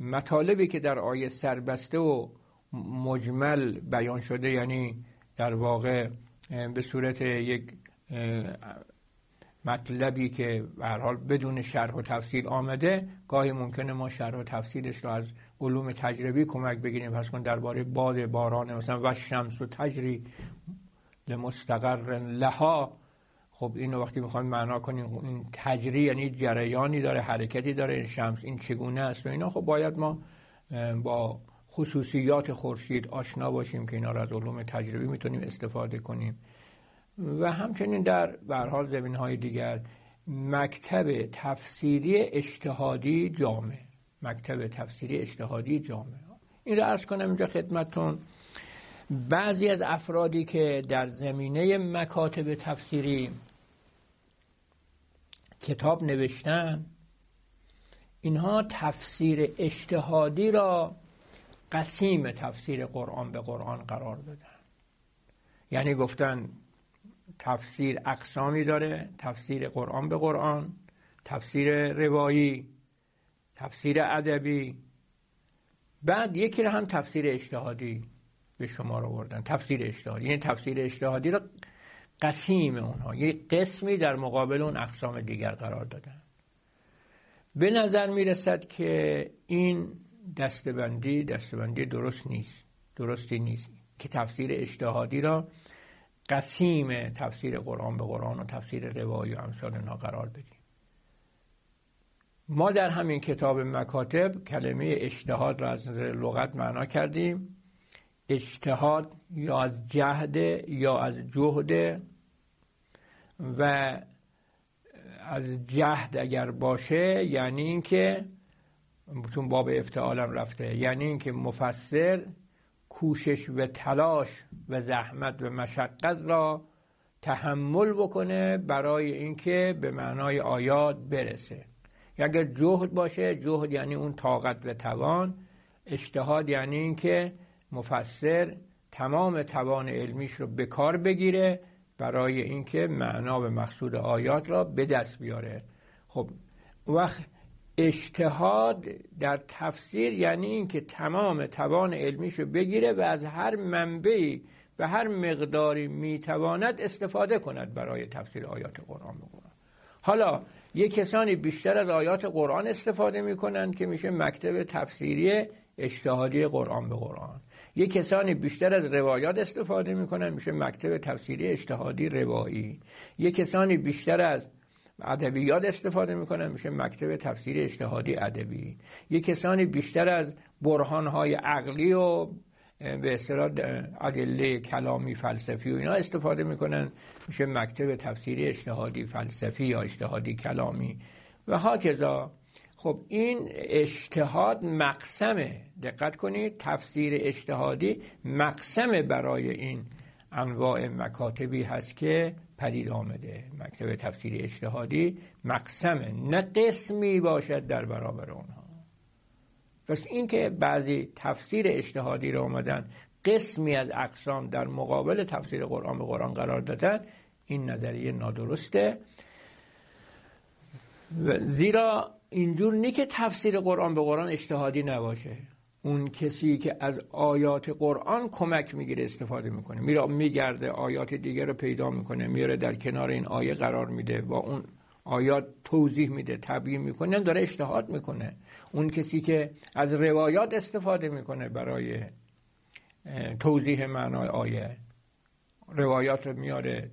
A: مطالبی که در آیه سربسته و مجمل بیان شده یعنی در واقع به صورت یک مطلبی که به حال بدون شرح و تفصیل آمده گاهی ممکنه ما شرح و تفصیلش رو از علوم تجربی کمک بگیریم. پس کن درباره باد باران مثلا و شمس و تجری لمستقر لها خب اینو وقتی می‌خوایم معنا کنیم این تجری یعنی جریانی داره حرکتی داره این شمس این چگونه است و اینا خب باید ما با خصوصیات خورشید آشنا باشیم که اینا رو از علوم تجربی می‌تونیم استفاده کنیم. و همچنین در حال زمین های دیگر مکتب تفسیری اجتهادی جامعه مکتب تفسیری اجتهادی جامعه این رو ارز کنم اینجا خدمتون بعضی از افرادی که در زمینه مکاتب تفسیری کتاب نوشتن اینها تفسیر اجتهادی را قسیم تفسیر قرآن به قرآن قرار دادن. یعنی گفتن تفسیر اقسامی داره تفسیر قرآن به قرآن تفسیر روایی تفسیر ادبی. بعد یکی رو هم تفسیر اجتهادی به شما رو بردن تفسیر اجتهادی. یعنی تفسیر اجتهادی رو قسیم اونها. یک قسمی در مقابل اون اقسام دیگر قرار دادن. به نظر می رسد که این دستبندی دستبندی درست نیست. درستی نیست. که تفسیر اجتهادی را قسیم تفسیر قرآن به قرآن و تفسیر روایی و امثال اینا قرار بدیم. ما در همین کتاب مکاتب کلمه اجتهاد را از نظر لغت معنا کردیم. اجتهاد یا از جهد یا از جهد و از جهد اگر باشه یعنی اینکه چون باب افتعالم رفته یعنی اینکه مفسر کوشش و تلاش و زحمت و مشقت را تحمل بکنه برای اینکه به معنای آیات برسه. اگر جهد باشه جهد یعنی اون طاقت و توان اجتهاد یعنی اینکه مفسر تمام توان علمیش رو به کار بگیره برای اینکه معنا و مقصود آیات را به دست بیاره. خب وقت اجتهاد در تفسیر یعنی اینکه تمام توان علمیشو بگیره و از هر منبعی و هر مقداری می‌تواند استفاده کند برای تفسیر آیات قرآن به حالا یه کسانی بیشتر از آیات قرآن استفاده می‌کنند که میشه مکتب تفسیری اجتهادی قرآن به قرآن یه کسانی بیشتر از روایات استفاده می‌کنن میشه مکتب تفسیری اجتهادی روایی. یه کسانی بیشتر از ادبیات استفاده می‌کنن میشه مکتب تفسیری اجتهادی ادبی. یه کسانی بیشتر از برهانهای عقلی و به اصطلاح ادله کلامی فلسفی و اینا استفاده می‌کنن. میشه مکتب تفسیری اجتهادی فلسفی یا اجتهادی کلامی. و هاکذا. خب این اجتهاد مقسمه. دقت کنید تفسیر اجتهادی مقسمه برای این انواع مکاتبی هست که پدید آمده. مکتب تفسیری اجتهادی مقسمه نه قسمی باشد در برابر اونها پس این که بعضی تفسیر اجتهادی رو آمدن قسمی از اقسام در مقابل تفسیر قرآن به قرآن قرار دادن این نظریه نادرسته. زیرا اینجور نی که تفسیر قرآن به قرآن اجتهادی نباشه. اون کسی که از آیات قرآن کمک می‌گیره استفاده می‌کنه. میره میگرده آیات دیگر رو پیدا می‌کنه میاره در کنار این آیه قرار میده با اون آیات توضیح میده تبیین می‌کنه داره اجتهاد می‌کنه. اون کسی که از روایات استفاده می‌کنه برای توضیح معنای آیه روایات رو میاره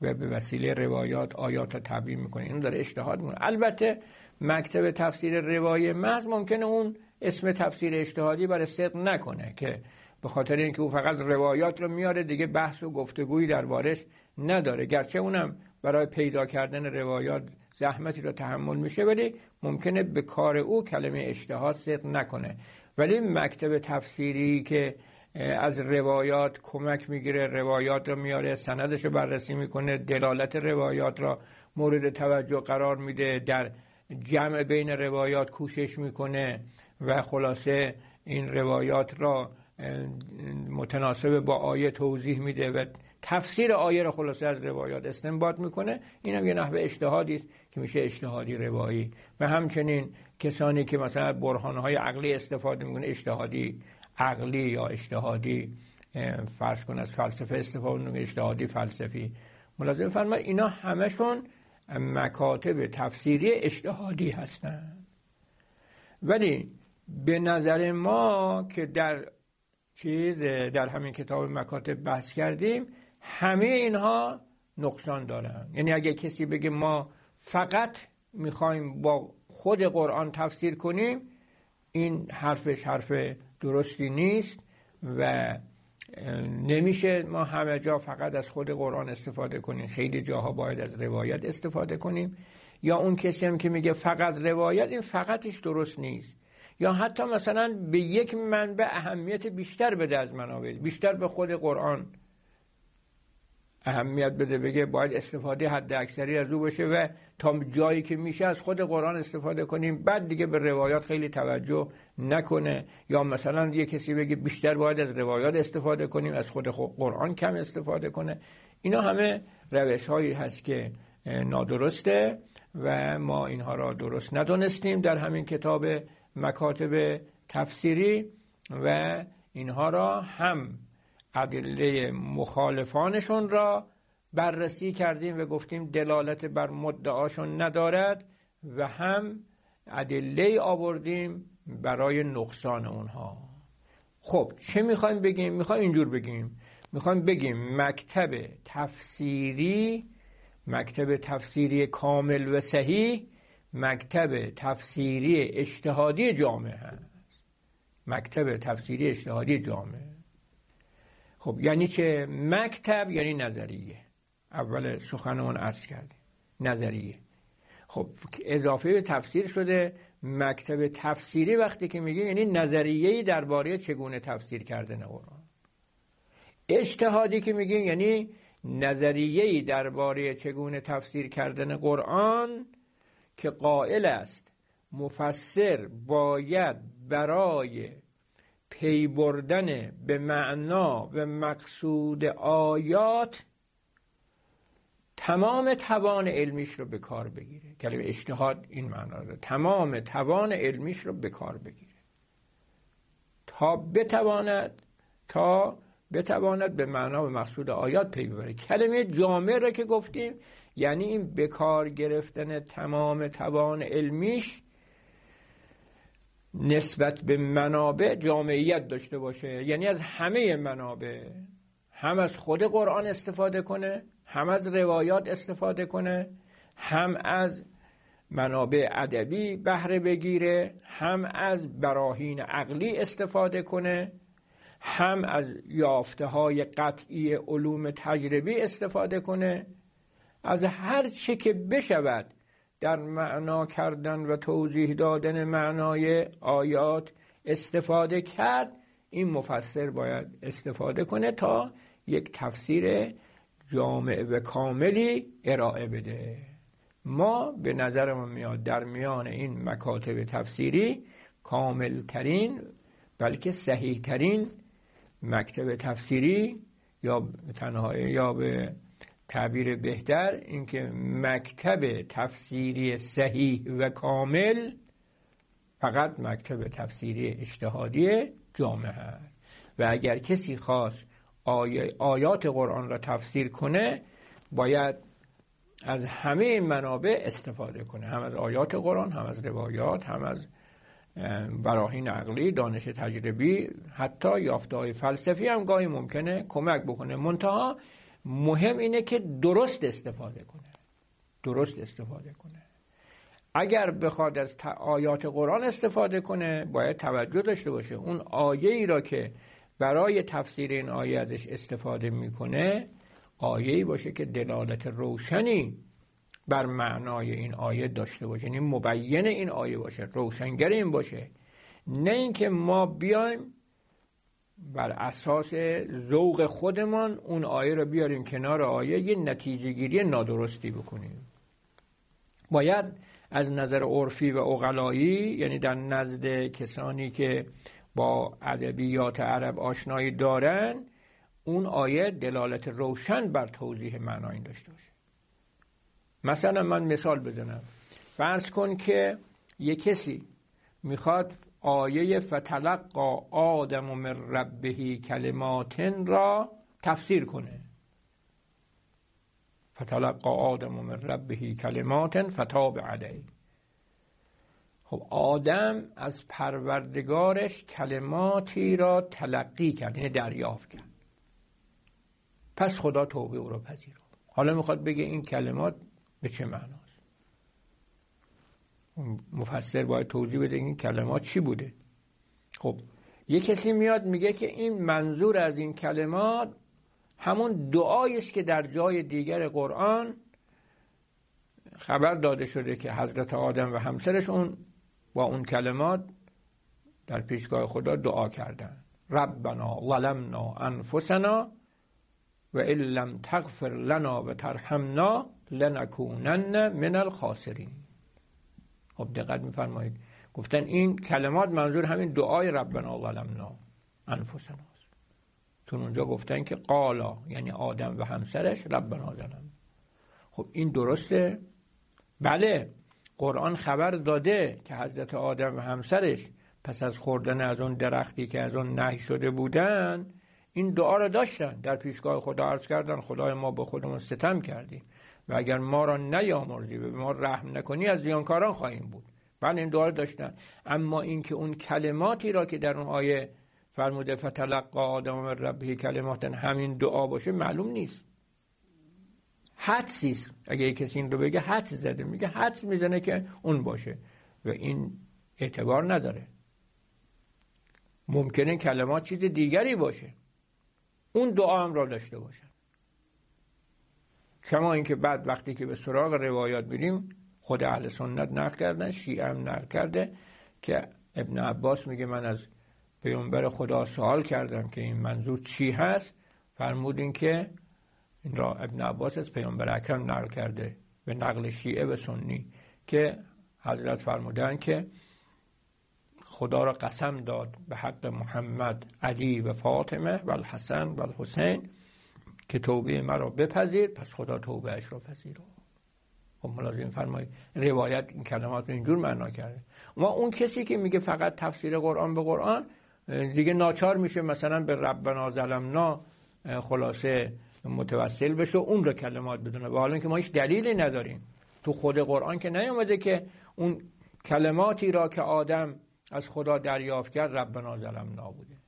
A: و به وسیله روایات آیات رو تبیین می‌کنه. این داره اجتهاد می‌کنه. البته مکتب تفسیر روایه محض ممکنه اون اسم تفسیر اجتهادی برای صدق نکنه که به خاطر اینکه او فقط روایات رو میاره دیگه بحث و گفتگویی در بارش نداره. گرچه اونم برای پیدا کردن روایات زحمتی رو تحمل میشه ولی ممکنه به کار او کلمه اجتهاد صدق نکنه. ولی مکتب تفسیری که از روایات کمک می‌گیره روایات رو میاره سندش رو بررسی می‌کنه دلالت روایات را مورد توجه قرار میده در جمع بین روایات کوشش می‌کنه. و خلاصه این روایات را متناسب با آیه توضیح میده و تفسیر آیه را خلاصه از روایات استنباط می‌کنه. این هم یه نحوه اجتهادی است که میشه اجتهادی روایی. و همچنین کسانی که مثلا برهانهای عقلی استفاده می‌کنه اجتهادی عقلی یا اجتهادی فرض کن از فلسفه استفاده می‌کنه اجتهادی فلسفی. ملاحظه فرمایید اینا همشون مکاتب تفسیری اجتهادی هستند ولی به نظر ما که در چیز در همین کتاب مکاتب بحث کردیم همه اینها نقصان دارن. یعنی اگه کسی بگه ما فقط می‌خوایم با خود قرآن تفسیر کنیم این حرفش حرف درستی نیست و نمیشه ما همه جا فقط از خود قرآن استفاده کنیم. خیلی جاها باید از روایت استفاده کنیم. یا اون کسی هم که میگه فقط روایت این فقطش درست نیست. یا حتی مثلا به یک منبع اهمیت بیشتر بده از منابع بیشتر به خود قرآن اهمیت بده بگه باید استفاده حد اکثری از او باشه و تا جایی که میشه از خود قرآن استفاده کنیم. بعد دیگه به روایات خیلی توجه نکنه. یا مثلا یه کسی بگه بیشتر باید از روایات استفاده کنیم از خود قرآن کم استفاده کنه. اینا همه روش هایی هست که نادرسته و ما اینها را درست ندونستیم در همین کتاب مکاتب تفسیری و اینها را هم ادله مخالفانشون را بررسی کردیم و گفتیم دلالت بر مدعاشون ندارد و هم ادله آوردیم برای نقصان اونها خب چه می‌خوایم بگیم؟ می‌خوایم اینجور بگیم می‌خوایم بگیم مکتب تفسیری مکتب تفسیری کامل و صحیح مکتب تفسیری اجتهادی جامعه هست. مکتب تفسیری اجتهادی جامعه. خب یعنی چه؟ مکتب یعنی نظریه. اول سخنمون عرض کردیم. نظریه. خب اضافه به تفسیر شده مکتب تفسیری وقتی که میگه یعنی نظریه درباره چگونه تفسیر کردن قرآن. اجتهادی که میگه یعنی نظریه درباره چگونه تفسیر کردن قرآن که قائل است مفسر باید برای پی بردن به معنا و مقصود آیات تمام توان علمیش رو به کار بگیره. کلمه اجتهاد این معنا داره. تمام توان علمیش رو به کار بگیره. تا بتواند تا بتواند به معنا و مقصود آیات پی ببره. کلمه جامع را که گفتیم یعنی این کار گرفتن تمام توان علمیش نسبت به منابع جامعیت داشته باشه. یعنی از همه منابع هم از خود قرآن استفاده کنه هم از روایات استفاده کنه هم از منابع ادبی بهره بگیره هم از براهین عقلی استفاده کنه هم از یافته های قطعی علوم تجربی استفاده کنه. از هر چه که بشود در معنا کردن و توضیح دادن معنای آیات استفاده کرد این مفسر باید استفاده کنه تا یک تفسیر جامع و کاملی ارائه بده. ما به نظرمون میاد در میان این مکاتب تفسیری کامل ترین بلکه صحیح ترین مکتب تفسیری یا تنهایی یا به تعبیر بهتر اینکه مکتب تفسیری صحیح و کامل فقط مکتب تفسیری اجتهادی جامعه هست و اگر کسی خواست آیات قرآن را تفسیر کنه باید از همه منابع استفاده کنه. هم از آیات قرآن هم از روایات هم از براهین عقلی دانش تجربی حتی یافته های فلسفی هم گاهی ممکنه کمک بکنه. منتها مهم اینه که درست استفاده کنه. درست استفاده کنه. اگر بخواد از آیات قرآن استفاده کنه باید توجه داشته باشه. اون آیه ای را که برای تفسیر این آیه ازش استفاده می‌کنه آیه ای باشه که دلالت روشنی بر معنای این آیه داشته باشه. یعنی مبین این آیه باشه روشنگر این باشه. نه اینکه ما بیایم بر اساس ذوق خودمان اون آیه رو بیاریم کنار آیه یه نتیجه گیری نادرستی بکنیم. باید از نظر عرفی و اقلایی یعنی در نزد کسانی که با ادبیات عرب آشنایی دارن اون آیه دلالت روشن بر توضیح معنای داشته باشه. مثلا من مثال بزنم. فرض کن که یه کسی می‌خواد آیه فتلقا آدم من ربهی کلماتن را تفسیر کنه. فتلقا آدم من ربهی کلماتن فتاب علیه. خب آدم از پروردگارش کلماتی را تلقی کرد یعنی دریافت کرد. پس خدا توبه او را پذیرفت. حالا می‌خواد بگه این کلمات به چه معناست مفسر باید توضیح بده این کلمات چی بوده. خب یه کسی میاد میگه که این منظور از این کلمات همون دعایی است که در جای دیگر قرآن خبر داده شده که حضرت آدم و همسرش اون با اون کلمات در پیشگاه خدا دعا کردن. ربنا ظلمنا انفسنا و لم تغفر لنا و ترحمنا لنکونن من الخاسرین. خب دقت میفرمایید. گفتن این کلمات منظور همین دعای ربنا ظلمنا انفسنا چون اونجا گفتن که قالا یعنی آدم و همسرش ربنا ظلم. خب این درسته؟ بله قرآن خبر داده که حضرت آدم و همسرش پس از خوردن از اون درختی که از اون نهی شده بودن این دعا را داشتن. در پیشگاه خدا عرض کردن خدای ما به خودمون ستم کردیم. و اگر ما را نیامرزی و به ما رحم نکنی از زیانکاران خواهیم بود. بله این دعا داشتن. اما اینکه اون کلماتی را که در اون آیه فرموده فتلقا آدم من ربه کلمات همین دعا باشه معلوم نیست. حدسی است. اگه کسی این رو بگه حدس زده. میگه حدس می‌زنه که اون باشه. و این اعتبار نداره. ممکنه کلمات چیز دیگری باشه. اون دعا هم را داشته باشه کما اینکه بعد وقتی که به سراغ روایات بریم خود اهل سنت نقل کردن شیعه هم نقل کرده که ابن عباس میگه من از پیامبر خدا سوال کردم که این منظور چی هست؟ فرمودین که این را ابن عباس از پیامبر اکرم نقل کرده به نقل شیعه و سنی که حضرت فرمودن که خدا را قسم داد به حق محمد علی و فاطمه و الحسن و الحسین. که توبه مرا بپذیر پس خدا توبه اش را پذیر خب ملازم فرمایید روایت این کلمات رو اینجور معنا کرده. ما اون کسی که میگه فقط تفسیر قرآن به قرآن دیگه ناچار میشه مثلا به ربنا ظلمنا خلاصه متوسل بشه اون رو کلمات بدونه. و حالا که ما هیچ دلیلی نداریم. تو خود قرآن که نیومده که اون کلماتی را که آدم از خدا دریافت کرد ربنا ظلمنا بوده.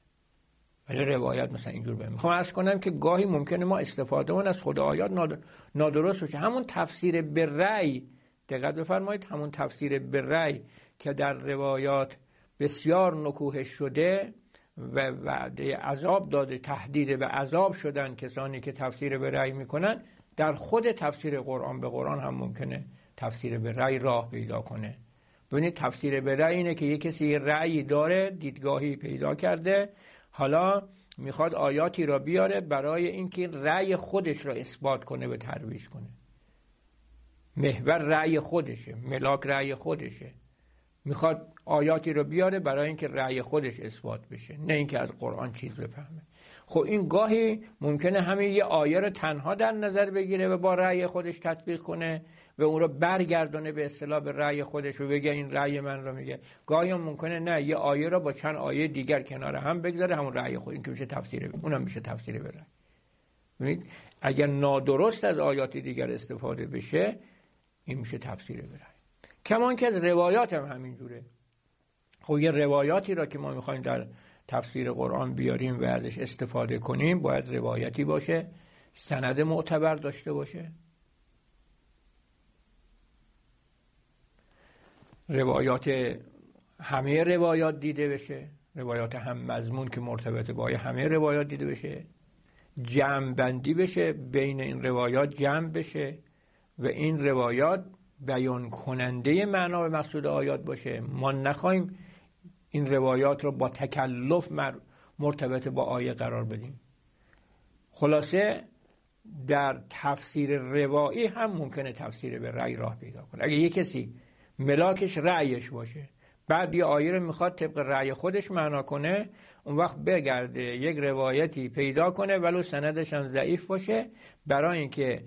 A: ولی روایت مثلا اینجور بهم می‌خوام عرض کنم که گاهی ممکنه ما استفاده من از خدا آیات نادرست بشه همون تفسیر به رأی دقت بفرمایید همون تفسیر به رأی که در روایات بسیار نکوهش شده و وعده عذاب داده تهدید به عذاب شدن کسانی که تفسیر به رأی می‌کنن در خود تفسیر قرآن به قرآن هم ممکنه تفسیر به رأی راه پیدا کنه. ببینید تفسیر به رأی اینه که یک کسی رأی داره دیدگاهی پیدا کرده حالا می‌خواد آیاتی را بیاره برای اینکه رأی خودش را اثبات کنه و ترویج کنه. محور رأی خودشه ملاک رأی خودشه. می‌خواد آیاتی رو بیاره برای اینکه رأی خودش اثبات بشه نه اینکه از قرآن چیز بفهمه. خب این گاهی ممکنه همین یه آیه رو تنها در نظر بگیره و با رأی خودش تطبیق کنه. و اون رو برگردونه به اصطلاح به رأی خودش و بگه این رأی من رو میگه. گاهی هم ممکنه نه یه آیه رو با چند آیه دیگر کنار هم بگذاره همون رأی خود این که میشه تفسیر اونم میشه تفسیر به رأی. اگر نادرست از آیات دیگر استفاده بشه این میشه تفسیر به رأی. کمان که از روایات هم همینجوره. خب یه روایاتی را که ما می‌خوایم در تفسیر قرآن بیاریم و ازش استفاده کنیم باید روایتی باشه سند معتبر داشته باشه. روایات همه روایات دیده بشه. روایات هم مضمون که مرتبط با همه روایات دیده بشه. جمع بندی بشه. بین این روایات جمع بشه و این روایات بیان کننده معنا و مقصود آیات باشه. ما نخواهیم این روایات رو با تکلف مرتبط با آیه قرار بدیم. خلاصه در تفسیر روایی هم ممکنه تفسیر به رأی راه پیدا کنه. اگه یه کسی ملاکش رأیش باشه. بعد یه آیه رو می‌خواد طبق رأی خودش معنا کنه اون وقت بگرده یک روایتی پیدا کنه ولو سندش هم ضعیف باشه. برای اینکه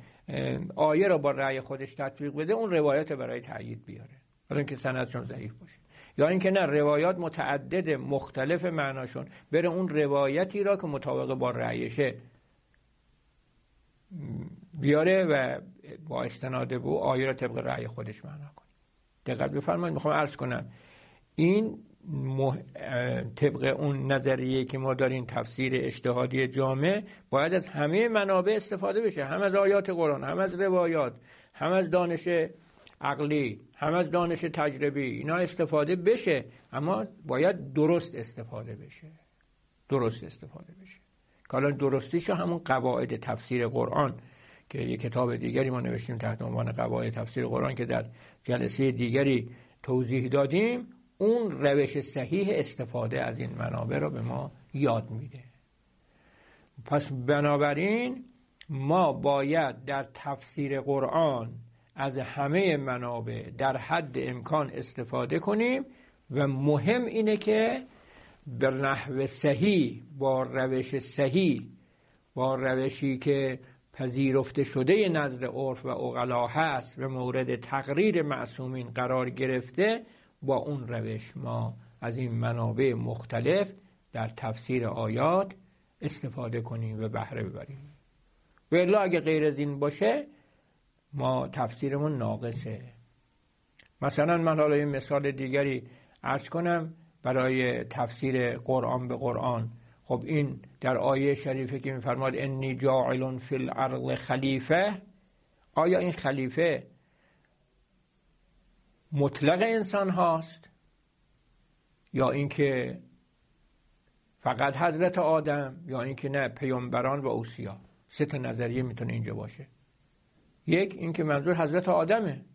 A: آیه رو با رأی خودش تطبیق بده اون روایت برای تأیید بیاره. حالا اینکه سندشون ضعیف باشه. یا اینکه نه روایات متعدد مختلف معناشون. بره اون روایتی را که مطابق با رأیشه بیاره و با استناد بو آیه را طبق رأی خودش معنا کنه. دقت بفرمایید می‌خوام عرض کنم. این مح... طبق اون نظریه که ما داریم تفسیر اجتهادی جامع باید از همه منابع استفاده بشه. هم از آیات قرآن هم از روایات هم از دانش عقلی هم از دانش تجربی اینا استفاده بشه. اما باید درست استفاده بشه. درست استفاده بشه. که درستیش همون قواعد تفسیر قرآن که یه کتاب دیگری ما نوشتیم تحت عنوان قواعد تفسیر قرآن که در جلسه دیگری توضیح دادیم اون روش صحیح استفاده از این منابع رو به ما یاد میده. پس بنابراین ما باید در تفسیر قرآن از همه منابع در حد امکان استفاده کنیم و مهم اینه که به نحو صحیح با روش صحیح با روشی که پذیرفته شده نزد عرف و اغلا هست و مورد تقریر معصومین قرار گرفته با اون روش ما از این منابع مختلف در تفسیر آیات استفاده کنیم و بهره ببریم. و اگه غیر از این باشه ما تفسیرمون ناقصه. مثلا من حالا یه مثال دیگری ارز کنم برای تفسیر قرآن به قرآن. خب این در آیه شریفه که میفرماد انی جاعل فی الارض خلیفه آیا این خلیفه مطلق انسان هاست؟ یا اینکه فقط حضرت آدم؟ یا اینکه نه پیامبران و اوسیا؟ سه تا نظریه می‌تونه اینجا باشه. یک اینکه منظور حضرت آدمه.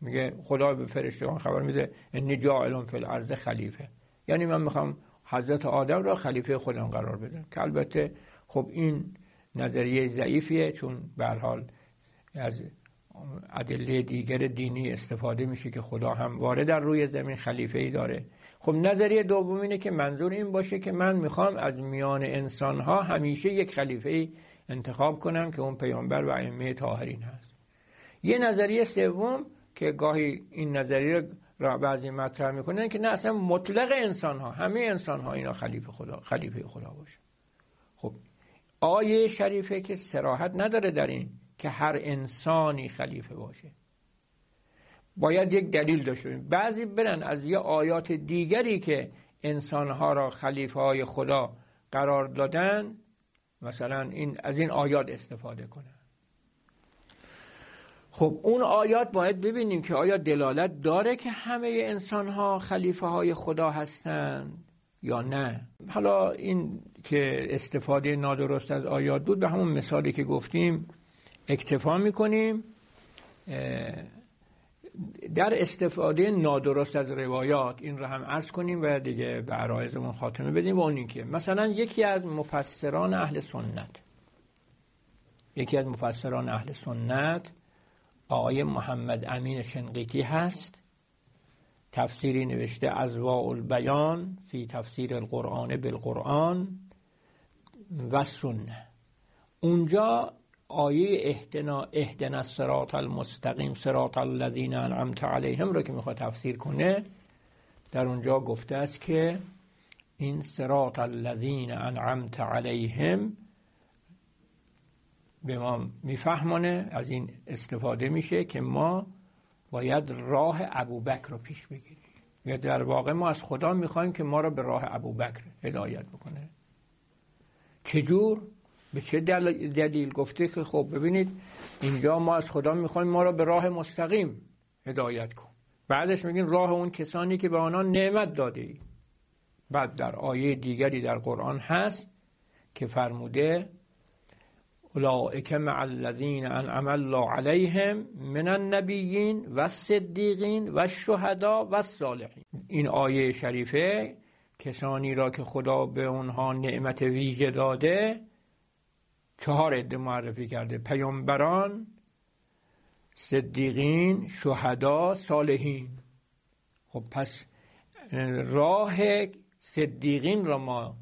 A: میگه خدا به فرشتگان خبر میده انی جاعل فی الارض خلیفه یعنی من می‌خوام حضرت آدم را خلیفه خودم قرار بدم که البته خب این نظریه ضعیفیه چون به حال از ادله دیگر دینی استفاده میشه که خدا همواره در روی زمین خلیفه ای داره. خب نظریه دوم اینه که منظور این باشه که من می‌خوام از میان انسان ها همیشه یک خلیفه ای انتخاب کنم که اون پیامبر و ائمه طاهرین هست. یه نظریه سوم که گاهی این نظریه را بعضی مطرح می‌کنن که نه اصلا مطلق انسان ها همه انسان ها اینا خلیفه خدا خلیفه خدا باشه. خب آیه شریفه که سراحت نداره در این که هر انسانی خلیفه باشه. باید یک دلیل داشته باشیم. بعضی برن از یه آیات دیگری که انسانها را خلیفه های خدا قرار دادن مثلا این از این آیات استفاده کنن. خب اون آیات باید ببینیم که آیا دلالت داره که همه انسان ها خلیفه های خدا هستند یا نه. حالا این که استفاده نادرست از آیات بود به همون مثالی که گفتیم اکتفا می‌کنیم در استفاده نادرست از روایات این رو هم عرض کنیم و دیگه به عرایزمون خاتمه بدیم و اون که مثلا یکی از مفسران اهل سنت یکی از مفسران اهل سنت آقای محمد امین شنقیتی هست. تفسیری نوشته از البیان فی تفسیر القرآن بالقرآن و سنه اونجا آیه اهدنا اهدنا الصراط المستقیم صراط الذین انعمت علیهم رو که می‌خواد تفسیر کنه در اونجا گفته است که این صراط الذین انعمت علیهم به ما میفهمانه از این استفاده میشه که ما باید راه ابوبکر رو پیش بگیریم. یا در واقع ما از خدا می‌خوایم که ما رو به راه ابوبکر هدایت بکنه. چجور؟ به چه دلیل گفته که خب ببینید اینجا ما از خدا می‌خوایم ما را به راه مستقیم هدایت کن. بعدش میگین راه اون کسانی که به آنان نعمت داده ای بعد در آیه دیگری در قرآن هست که فرموده اولئک مع الذین انعم الله علیهم من النبیین و الصدیقین و الشهدا و الصالحین. این آیه شریفه کسانی را که خدا به اونها نعمت ویژه داده چهار عده معرفی کرده. پیامبران صدیقین شهدا صالحین. خب پس راه صدیقین را ما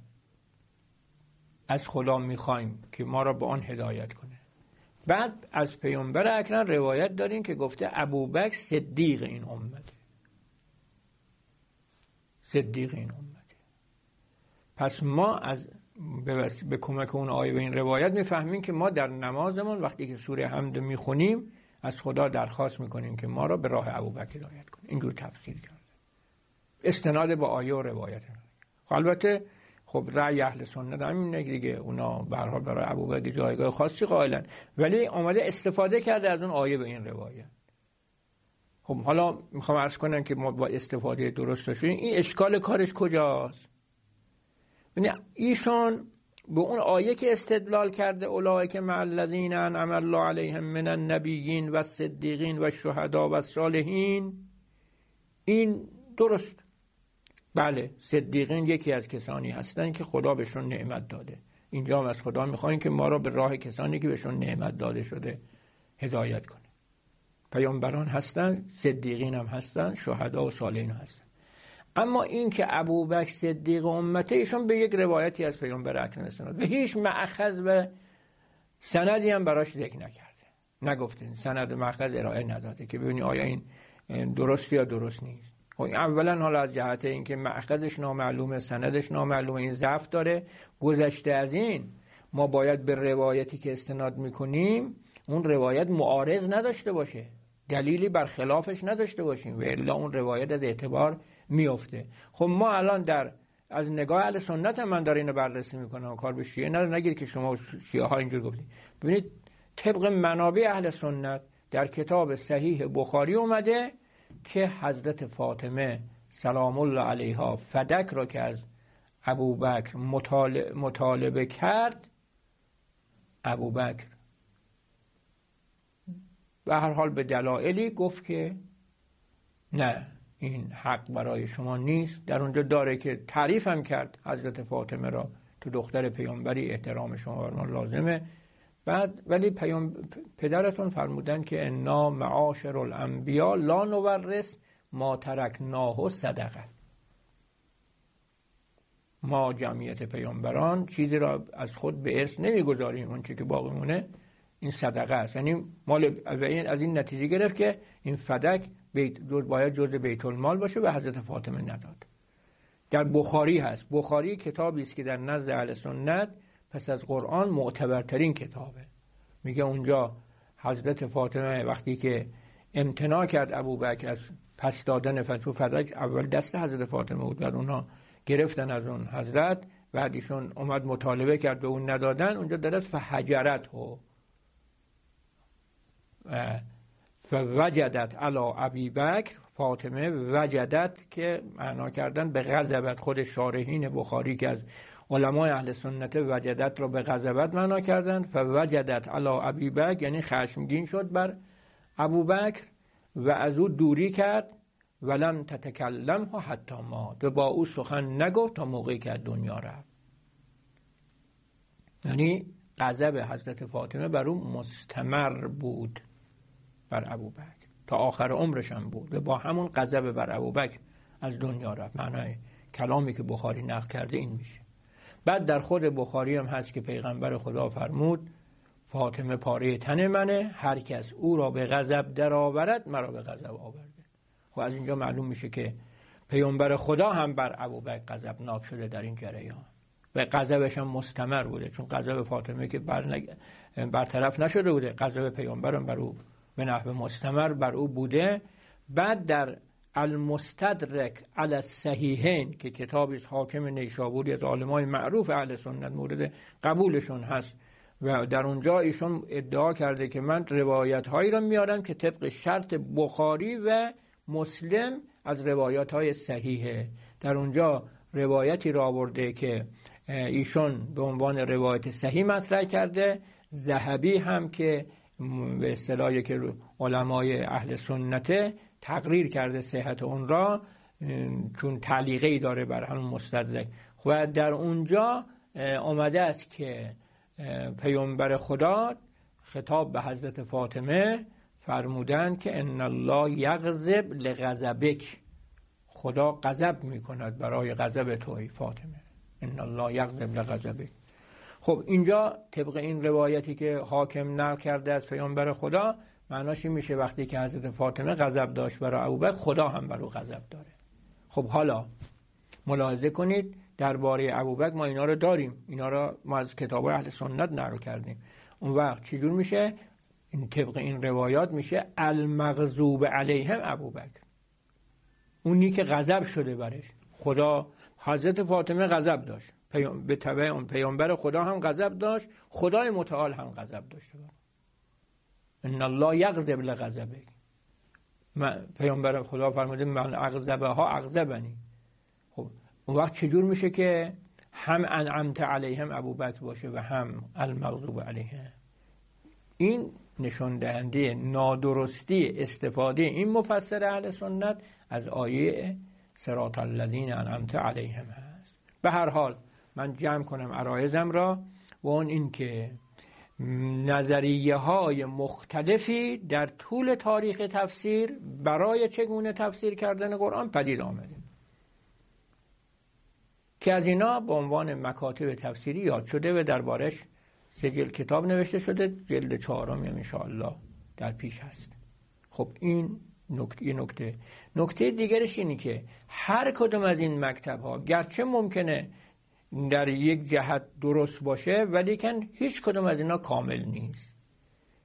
A: از خدا می‌خوایم که ما را به آن هدایت کنه. بعد از پیامبر اکرم روایت داریم که گفته ابوبکر صدیق این امته. صدیق این امته. پس ما از به کمک اون آیه و این روایت می‌فهمیم که ما در نمازمون وقتی که سوره حمد می‌خونیم از خدا درخواست می‌کنیم که ما را به راه ابوبکر هدایت کنه. اینجور تفسیر کرده. استناد با آیه و روایت. خب البته خب رأی اهل سنت همین دیگه اونا به حال برای ابوبکر جایگاه خاصی قائلن. ولی آمده استفاده کرده از اون آیه به این روایت. خب حالا می‌خوام عرض کنم که ما با استفاده درست داشتیم این اشکال کارش کجاست؟ یعنی ایشون به اون آیه که استدلال کرده اولای که مع الذین انعم الله علیهم من النبیین و صدیقین و شهدا و صالحین این درست. بله صدیقین یکی از کسانی هستند که خدا بهشون نعمت داده. اینجا هم از خدا می‌خواین که ما را به راه کسانی که بهشون نعمت داده شده هدایت کنه. پیامبران هستن صدیقین هم هستن شهدا و صالحین هستن. اما این که ابوبکر صدیق امته ایشون به یک روایتی از پیامبر اکرم استناد. و هیچ معخذ و سندی هم براش ذکر نکرده. نگفته سند معخذ ارائه نداده که ببینی آیا این درست یا درست نیست. اولا حالا از جهت اینکه معخذش نامعلومه سندش نامعلومه این ضعف داره. گذشته از این ما باید به روایتی که استناد می‌کنیم اون روایت معارض نداشته باشه. دلیلی بر خلافش نداشته باشیم و الا اون روایت از اعتبار میفته خب ما الان در از نگاه اهل سنت هم من داره اینو بررسی می‌کنم. کار به شیعه نداره. نگیر که شما شیعه ها اینجور گفتید. ببینید طبق منابع اهل سنت در کتاب صحیح بخاری اومده که حضرت فاطمه سلام الله علیها فدک را که از ابوبکر مطالبه کرد ابوبکر. به هر حال به دلایلی گفت که نه این حق برای شما نیست. در اونجا داره که تعریف هم کرد حضرت فاطمه را. تو دختر پیامبری احترام شما لازمه. بعد ولی پیام پدرتون فرمودن که انا معاشر الانبیا لا نورس ما ترکناه صدقه. ما جمعیت پیامبران چیزی را از خود به ارث نمی‌گذاریم اون که باقی مونه این صدقه است. یعنی مال از این نتیجه گرفت که این فدک بیت باید جز بیت المال باشه و حضرت فاطمه نداد. در بخاری هست. بخاری کتابی است که در نزد اهل سنت پس از قرآن معتبرترین کتابه. میگه اونجا حضرت فاطمه وقتی که امتناع کرد ابو بکر از پس دادن فتو فدک اول دست حضرت فاطمه بود و اونا گرفتن از اون حضرت بعد ایشون اومد مطالبه کرد به اون ندادن اونجا دارد فحجرت و فوجدت علا ابی بکر فاطمه وجدت که معنا کردن به غضبت خود شارحین بخاری که از علمای اهل سنت وجدت را به غضبت معنا کردن فوجدت علا ابی بکر یعنی خشمگین شد بر ابو بکر و از او دوری کرد ولم تتکلم ها حتی ما و با او سخن نگفت تا موقعی که دنیا رفت. یعنی غضب حضرت فاطمه بر او مستمر بود بر ابو بکر. تا آخر عمرش هم بود و با همون غضب بر ابو بکر از دنیا رفت. معنای کلامی که بخاری نقل کرده این میشه. بعد در خود بخاری هم هست که پیغمبر خدا فرمود فاطمه پاره تن منه هر کس او را به غضب درآورد مرا به غضب آورده. خب از اینجا معلوم میشه که پیامبر خدا هم بر ابوبکر غضبناک شده در این جریان. و غضبش هم مستمر بوده چون غضب فاطمه که بر برطرف نشده بوده غضب پیامبرم بر او به نحو مستمر بر او بوده. بعد در المستدرک علی الصحیحین که کتابی حاکم نیشابوری از عالمای معروف اهل سنت مورد قبولشون هست. و در اونجا ایشون ادعا کرده که من روایت هایی را میارم که طبق شرط بخاری و مسلم از روایات های صحیحه. در اونجا روایتی را آورده که ایشون به عنوان روایت صحیح مطرح کرده. زهبی هم که به اصطلاحی که علمای اهل سنته تقریر کرده صحت اون را چون تعلیقه ای داره بر همون مستدرک. و در اونجا آمده است که پیامبر خدا خطاب به حضرت فاطمه فرمودن که ان الله یغضب لغضبک. خدا غضب می‌کند برای غضب توی فاطمه. ان الله یغضب لغضبک. خب اینجا طبق این روایتی که حاکم نقل کرده از پیامبر خدا معناش این میشه وقتی که حضرت فاطمه غضب داشت برای ابوبکر خدا هم برای غضب داره. خب حالا ملاحظه کنید درباره ابوبکر ما اینا رو داریم. اینا رو ما از کتاب اهل سنت نقل کردیم. اون وقت چجور میشه؟ این طبق این روایات میشه المغضوب علیهم ابوبکر. اونی که غضب شده برش. خدا حضرت فاطمه غضب داشت. به تبع اون پیامبر خدا هم غضب داشت. خدای متعال هم غضب داشته ان الله یغضب لغضبه پیامبر خدا فرموده من اغضبه ها اغضبنی. خب اون وقت چجور میشه که هم انعمت علیهم ابوبکر باشه و هم المغضوب علیهم؟ این نشان دهنده نادرستی استفاده این مفسر اهل سنت از آیه صراط الذین انعمت علیهم هست. به هر حال من جمع کنم عرایزم را و اون این که نظریه های مختلفی در طول تاریخ تفسیر برای چگونه تفسیر کردن قرآن پدید آمده. که از اینا به عنوان مکاتب تفسیری یاد شده و دربارش سه جلد کتاب نوشته شده جلد چهارم هم انشاءالله در پیش هست. خب این نکته نکته. نکته دیگرش اینه که هر کدوم از این مکتب ها گرچه ممکنه در یک جهت درست باشه ولی کن هیچ کدوم از اینا کامل نیست.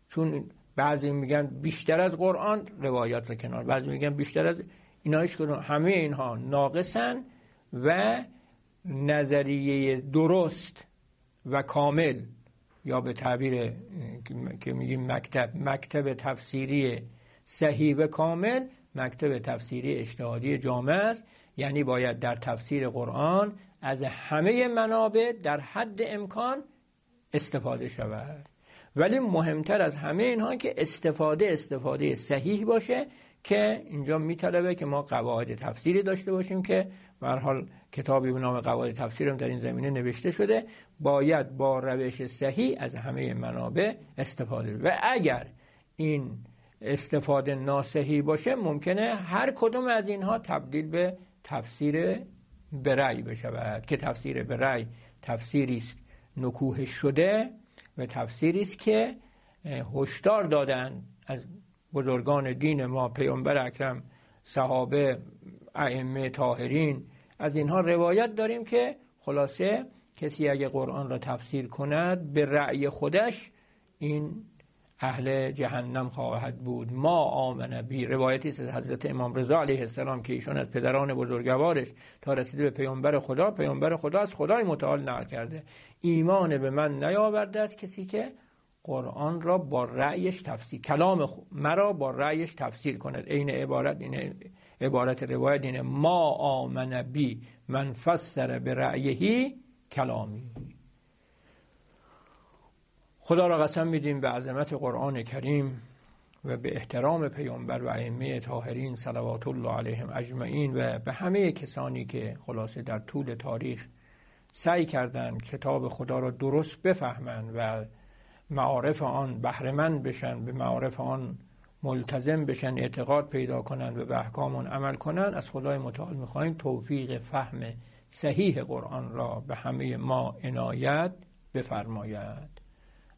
A: چون بعضی میگن بیشتر از قرآن روایات کنار بعضی میگن بیشتر از اینا هیچ کدوم همه اینها ناقصن و نظریه درست و کامل یا به تعبیر که میگیم مکتب مکتب تفسیری صحیح و کامل مکتب تفسیری اجتهادی جامع است. یعنی باید در تفسیر قرآن از همه منابع در حد امکان استفاده شود. ولی مهمتر از همه اینها که استفاده استفاده صحیح باشه که اینجا میطلبه که ما قواعد تفسیری داشته باشیم که به حال کتابی به نام قواعد تفسیر هم در این زمینه نوشته شده. باید با روش صحیح از همه منابع استفاده و اگر این استفاده ناسحی باشه ممکنه هر کدوم از اینها تبدیل به تفسیر برای بشود که تفسیر برای تفسیری است نکوه شده و تفسیری است که هشدار دادن از بزرگان دین ما پیامبر اکرم صحابه ائمه طاهرین از اینها روایت داریم که خلاصه کسی اگه قرآن را تفسیر کند به رأی خودش این اهل جهنم خواهد بود. ما آمن بی روایتی از حضرت امام رضا علیه السلام که ایشون از پدران بزرگوارش تا رسیده به پیامبر خدا پیامبر خدا از خدای متعال نقل کرده. ایمان به من نیاورده است کسی که قرآن را با رأیش تفسیر کلام مرا با رأیش تفسیر کند. عین عبارت اینه عبارت روایت اینه ما آمن بی من فسر به رأیهی کلامی. خدا را قسم میدیم به عظمت قرآن کریم و به احترام پیامبر و ائمه طاهرین صلوات الله علیهم اجمعین و به همه کسانی که خلاصه در طول تاریخ سعی کردند کتاب خدا را درست بفهمند و معارف آن بهرهمند بشن به معارف آن ملتزم بشن اعتقاد پیدا کنند و به احکام آن عمل کنند از خدای متعال می‌خواهیم توفیق فهم صحیح قرآن را به همه ما عنایت بفرماید.